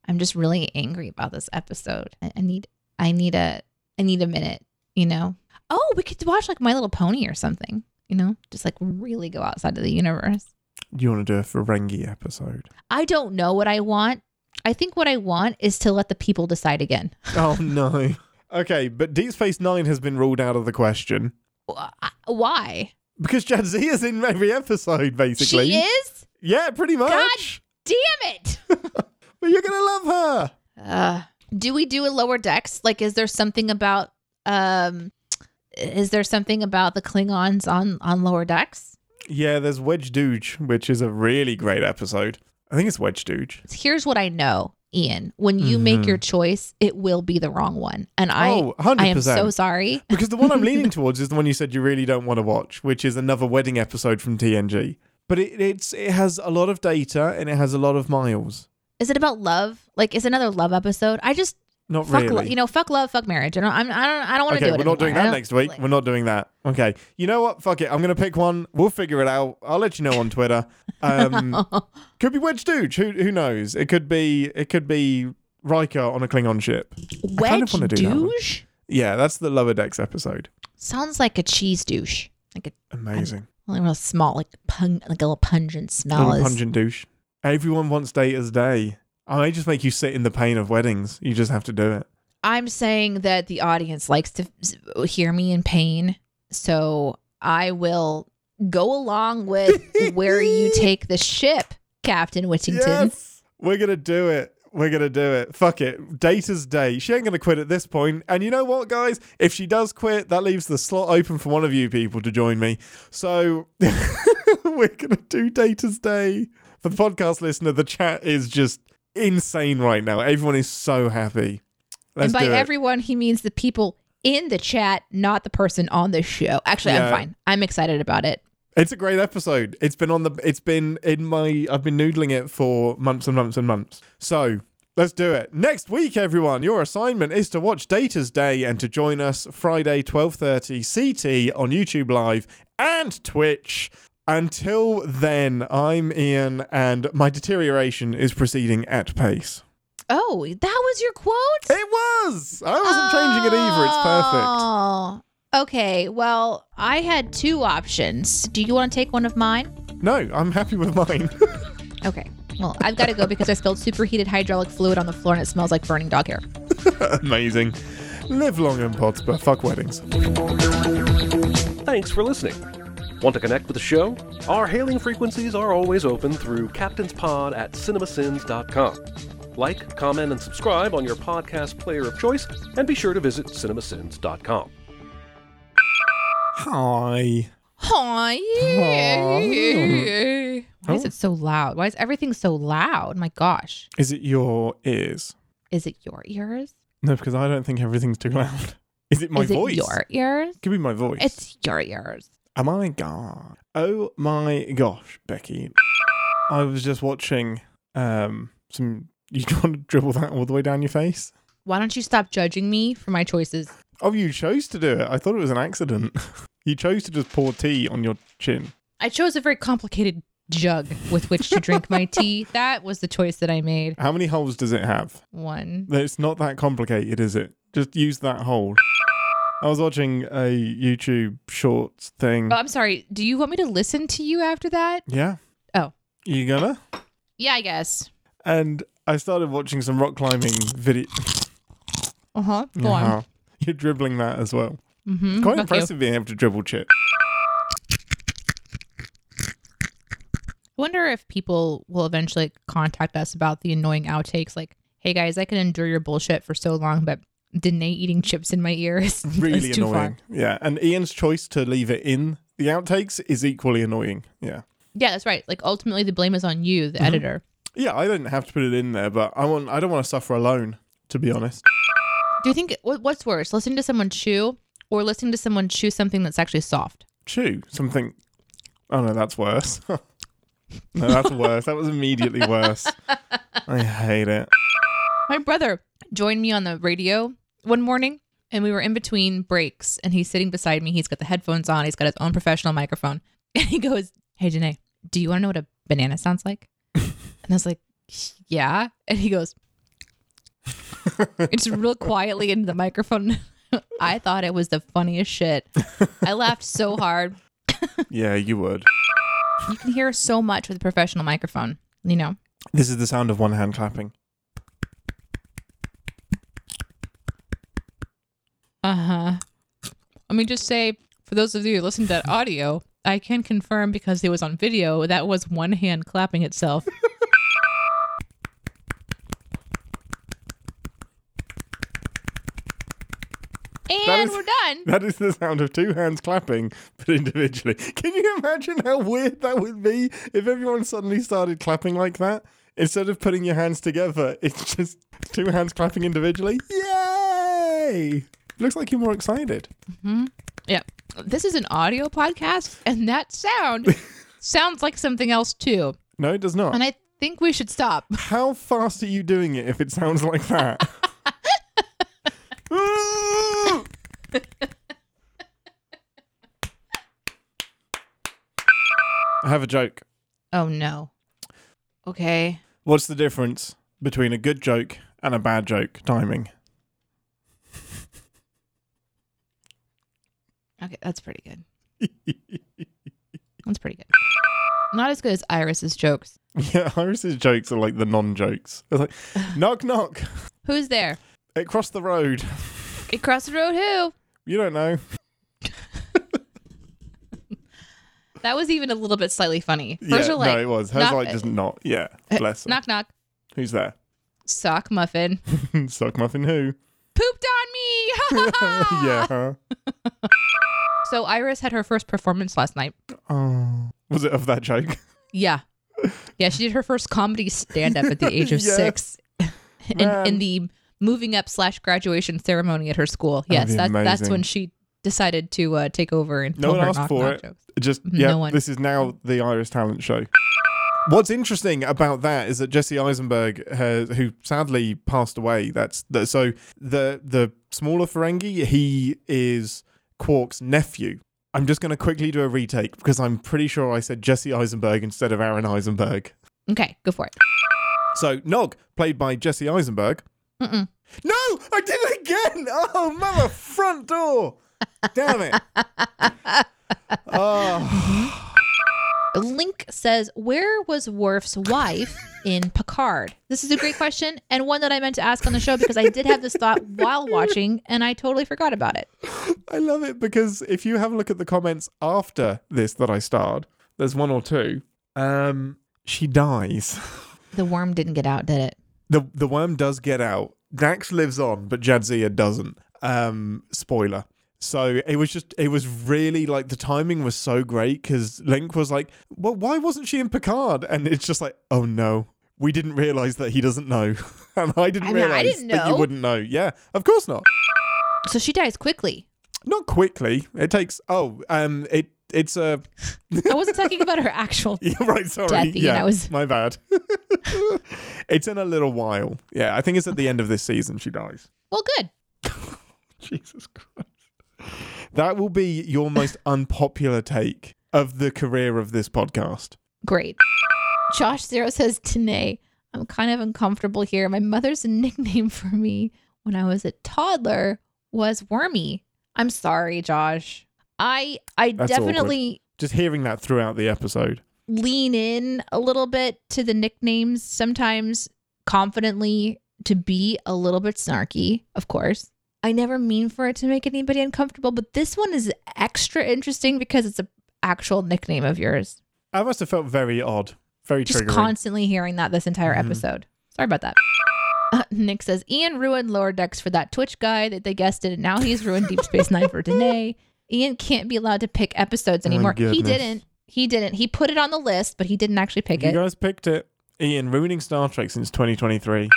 I'm just really angry about this episode. I, I need I need a I need a minute, you know. Oh, we could watch like My Little Pony or something, you know? Just like really go outside of the universe. Do you want to do a Ferengi episode? I don't know what I want. I think what I want is to let the people decide again. Oh no. Okay, but Deep Space Nine has been ruled out of the question. Why? Because Jadzia's in every episode, basically. She is? Yeah, pretty much. Gosh damn it. But you're gonna love her. Uh, do we do a lower decks? Like, is there something about um, is there something about the Klingons on on lower decks? Yeah, there's wej Duj, which is a really great episode. I think it's wej Duj. Here's what I know, Ian. When you make mm-hmm. your choice, it will be the wrong one, and I Oh, 100%. I am so sorry. Because the one I'm leaning towards is the one you said you really don't want to watch, which is another wedding episode from TNG. But it, it's it has a lot of data and it has a lot of miles. Is it about love? Like, is another love episode? I just Not fuck, really. lo- you know, fuck love, fuck marriage. I don't, I'm, I don't, I don't want to okay, do it. we're not doing anymore. I that next week. like- We're not doing that. Okay. You know what? Fuck it. I'm gonna pick one. We'll figure it out. I'll let you know on Twitter. Um, could be wej Duj. Who who knows? It could be it could be Riker on a Klingon ship. kind of Wedge wanna that douche Yeah, that's the lower decks episode. sounds like a cheese douche, like a Amazing. like a real small, like pung, like a little pungent smell. Little is- pungent douche. Everyone wants Data's day. Oh, I may just make you sit in the pain of weddings. You just have to do it. I'm saying that the audience likes to hear me in pain, so I will go along with where you take the ship, Captain Whittington. Yes, we're gonna do it. We're gonna do it. Fuck it. Data's day. She ain't gonna quit at this point. And you know what, guys? If she does quit, that leaves the slot open for one of you people to join me. So we're gonna do Data's day. For the podcast listener, the chat is just insane right now. Everyone is so happy. Let's and by everyone, he means the people in the chat, not the person on the show. Actually, Yeah. I'm fine. I'm excited about it. It's a great episode. It's been on the. It's been in my. I've been noodling it for months and months and months. So let's do it next week, everyone. Your assignment is to watch Data's Day and to join us Friday, twelve thirty CT on YouTube Live and Twitch. Until then, I'm Ian, and my deterioration is proceeding at pace. Oh, that was your quote? It was. I wasn't changing it either. It's perfect. Oh. Okay, well, I had two options. Do you want to take one of mine? No, I'm happy with mine. Okay. Well, I've got to go because I spilled superheated hydraulic fluid on the floor and it smells like burning dog hair. Amazing. Live long and prosper. Fuck weddings. Thanks for listening. Want to connect with the show? Our hailing frequencies are always open through captainspod at cinemasins.com. Like, comment, and subscribe on your podcast player of choice, and be sure to visit cinemasins.com. Hi. Hi. Why Oh. is it so loud? Why is everything so loud? My gosh. Is it your ears? Is it your ears? No, because I don't think everything's too loud. Is it my is voice? it your ears? Could be my voice. It's your ears. Oh my god. Oh my gosh, Becky. I was just watching um some you want to dribble that all the way down your face? Why don't you stop judging me for my choices? Oh, you chose to do it. I thought it was an accident. you chose to just pour tea on your chin. I chose a very complicated jug with which to drink my tea. That was the choice that I made. How many holes does it have? One. It's not that complicated, is it? Just use that hole. I was watching a YouTube shorts thing. Oh, I'm sorry. Do you want me to listen to you after that? yeah. Oh. You gonna? Yeah, I guess. And I started watching some rock climbing video. Uh huh. Go. Uh-huh. You're dribbling that as well. Mm-hmm. Quite impressive being able to dribble chip. I wonder if people will eventually contact us about the annoying outtakes. Like, hey guys, I can endure your bullshit for so long, but Deneé eating chips in my ear is Really is too annoying. far. Yeah. And Ian's choice to leave it in the outtakes is equally annoying. Yeah. Yeah, that's right. Like, ultimately, the blame is on you, the Mm-hmm. editor. Yeah, I didn't have to put it in there, but I want I don't want to suffer alone, to be honest. Do you think what's worse, listening to someone chew or listening to someone chew something that's actually soft? Chew something. Oh no, that's worse. no, that's worse. That was immediately worse. I hate it. My brother joined me on the radio one morning and we were in between breaks and he's sitting beside me. He's got the headphones on, he's got his own professional microphone. And he goes, Hey Deneé, do you want to know what a banana sounds like? and I was like, Yeah. And he goes, It's real quietly into the microphone. I thought it was the funniest shit. I laughed so hard. Yeah, you would. You can hear so much with a professional microphone, you know? This is the sound of one hand clapping. Uh huh. Let me just say, for those of you who listened to that audio, I can confirm because it was on video that was one hand clapping itself. And is- we're done. That is the sound of two hands clapping, but individually. Can you imagine how weird that would be if everyone suddenly started clapping like that? Instead of putting your hands together, it's just two hands clapping individually. Yay! Looks like you're more excited. Mm-hmm. Yeah. This is an audio podcast, and that sound sounds like something else too. No, it does not. And I think we should stop. How fast are you doing it if it sounds like that? I have a joke. Oh no. Okay. What's the difference between a good joke and a bad joke timing? Okay, that's pretty good. That's pretty good. Not as good as Iris's jokes. Yeah, Iris's jokes are like the non-jokes. It's like, knock knock, Who's there? It crossed the road. It crossed the road, who? You don't know. That was even a little bit slightly funny. yeah, Hers are like, no, it was. Hers knock- like just not. Yeah, uh, bless her. knock knock, Who's there? sock muffin, Sock muffin who? Pooped on me. yeah. So Iris had her first performance last night. Oh, was it of that joke? Yeah, yeah. She did her first comedy stand up at the age of Yes. six, in, Man. in the moving up slash graduation ceremony at her school. Yes, be that, that's amazing. when she decided to uh, take over and No tell one her asked knock for knock it. jokes. Just No yeah. one. This is now the Iris Talent Show. What's interesting about that is that Jesse Eisenberg, has, who sadly passed away, that's the, so the the smaller Ferengi, he is Quark's nephew. I'm just going to quickly do a retake because I'm pretty sure I said Jesse Eisenberg instead of Aron Eisenberg. Okay, go for it. So Nog, played by Jesse Eisenberg. Mm-mm. No, I did it again. Oh, mother front door. Damn it. Oh. Link says, Where was Worf's wife in Picard? This is a great question and one that I meant to ask on the show because I did have this thought while watching and I totally forgot about it. I love it because if you have a look at the comments after this that I starred, there's one or two. Um, she dies. The worm didn't get out, did it? the The worm does get out. Dax lives on, but Jadzia doesn't. Um, spoiler. So it was just, it was really like the timing was so great because Link was like, "Well, why wasn't she in Picard?" And it's just like, "Oh no, we didn't realize that he doesn't know, and I didn't I mean, I realize didn't that you wouldn't know." Yeah, of course not. So she dies quickly. Not quickly. It takes. Oh, um, it it's a. I wasn't talking about her actual. Yeah, right. Sorry. Death, yeah, I was- my bad. it's in a little while. Yeah, I think it's at the end of this season she dies. Well, good. Jesus Christ. That will be your most unpopular take of the career of this podcast. Great. Josh Zero says, Deneé, I'm kind of uncomfortable here. My mother's nickname for me when I was a toddler was Wormy. I'm sorry, Josh. I I That's definitely Just hearing that throughout the episode. lean in a little bit to the nicknames sometimes confidently to be a little bit snarky, of course. I never mean for it to make anybody uncomfortable, but this one is extra interesting because it's a actual nickname of yours. I must have felt very odd, very Just triggering. constantly hearing that this entire Mhm. episode. Sorry about that. Uh, Nick says Ian ruined Lower Decks for that Twitch guy that they guessed it, and now he's ruined Deep Space Nine for Deneé. Ian can't be allowed to pick episodes Oh anymore. he didn't. He didn't. He put it on the list, but he didn't actually pick you it. You guys picked it. Ian ruining Star Trek since 2023.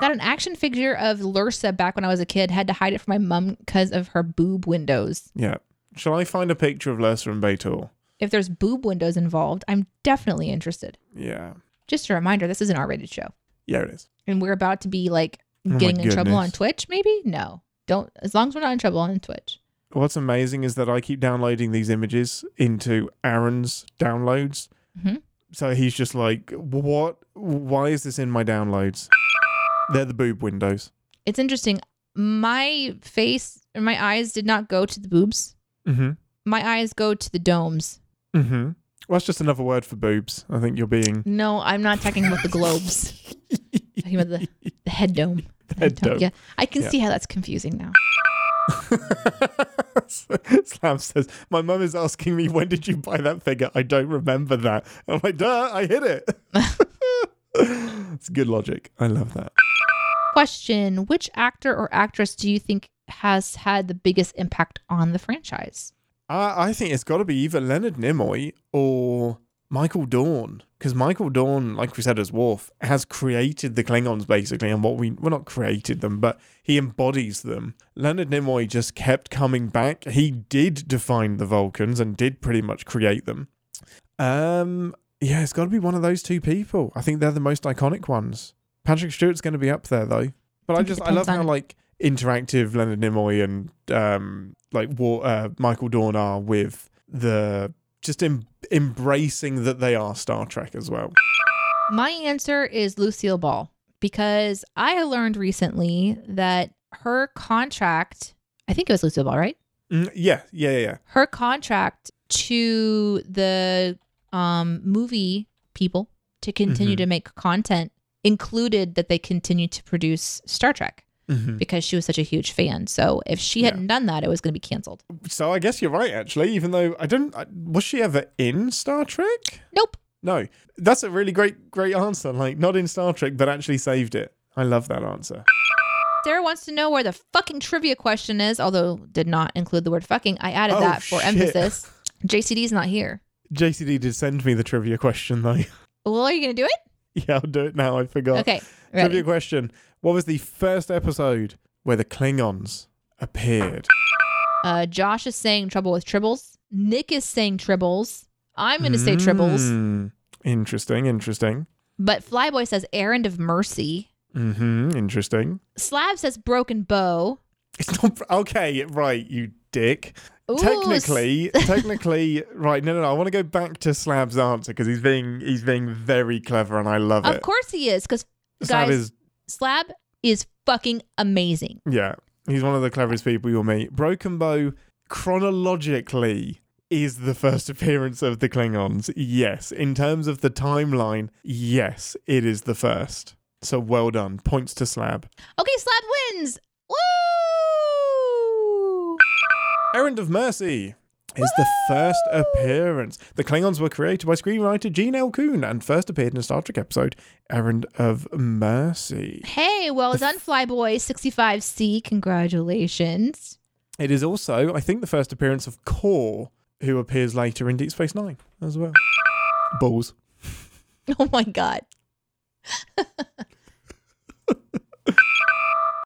Got an action figure of Lursa back when I was a kid. Had to hide it from my mom because of her boob windows. Yeah. Shall I find a picture of Lursa and B'Etor? If there's boob windows involved, I'm definitely interested. Yeah. Just a reminder, this is an R-rated show, Yeah, it is. and we're about to be like Oh getting in trouble on. Twitch. Maybe no, don't. As long as we're not in trouble on Twitch. What's amazing is that I keep downloading these images into Aaron's downloads. Mhm. So he's just like, what? Why is this in my downloads? They're the boob windows. It's interesting. My face or my eyes did not go to the boobs. Mm-hmm. My eyes go to the domes. Mm-hmm. Well, that's just another word for boobs. I think you're being No, I'm not talking about the globes. talking about the, the head dome. The Head dome. Yeah, I can Yeah. see how that's confusing now. Slab says, My mum is asking me, when did you buy that figure? I don't remember that. I'm like, duh, I hit it. it's good logic. I love that. Question Which actor or actress do you think has had the biggest impact on the franchise? I, I think it's got to be either Leonard Nimoy or Michael Dorn. Because Michael Dorn, like we said as Worf, has created the Klingons basically, and what we, well, not created them, but he embodies them. Leonard Nimoy just kept coming back. He did define the Vulcans and did pretty much create them. Um, yeah, it's got to be one of those two people. I think they're the most iconic ones. Patrick Stewart's going to be up there though. But I just I love how like interactive Leonard Nimoy and um like Worf, uh, Michael Dorn are with the just em- embracing that they are Star Trek as well. My answer is Lucille Ball because I learned recently that her contract, I think it was Lucille Ball, right? Mm, yeah, yeah, yeah, yeah. Her contract to the um, movie people to continue Mhm. to make content included that they continued to produce Star Trek Mhm. because she was such a huge fan. So if she Yeah. hadn't done that, it was going to be canceled. So I guess you're right actually. Even though I don't, I, was she ever in Star Trek? Nope. No, that's a really great, great answer. Like not in Star Trek, but actually saved it. I love that answer. Sarah wants to know where the fucking trivia question is, although did not include the word fucking. I added Oh, that for shit. emphasis. JCD's not here. JCD did send me the trivia question though. Well, are you going to do it? yeah, I'll do it now. I forgot. Okay. Trivia Ready. question: What was the first episode where the Klingons appeared? Uh, Josh is saying trouble with tribbles. Nick is saying tribbles. I'm going to say tribbles. Mm, Interesting, interesting. But Flyboy says errand of mercy. Mm-hmm. Interesting. Slab says broken bow. It's not okay, right? You dick. Ooh, technically, technically, right? No, no, no. I want to go back to Slab's answer because he's being he's being very clever, and I love Of it. Of course he is, because Slab guys- is Slab is fucking amazing. yeah. He's one of the cleverest people you'll meet. Broken Bow chronologically is the first appearance of the Klingons. Yes, in terms of the timeline, yes, it is the first. So well done. Points to Slab. Okay, Slab wins. Woo! Errand of Mercy is the first appearance. The Klingons were created by screenwriter Gene L. Coon and first appeared in a Star Trek episode, Errand of Mercy. Hey, well done, Flyboy 65C. Congratulations. It is also, I think, the first appearance of Kor, who appears later in Deep Space Nine as well. Balls. Oh my god.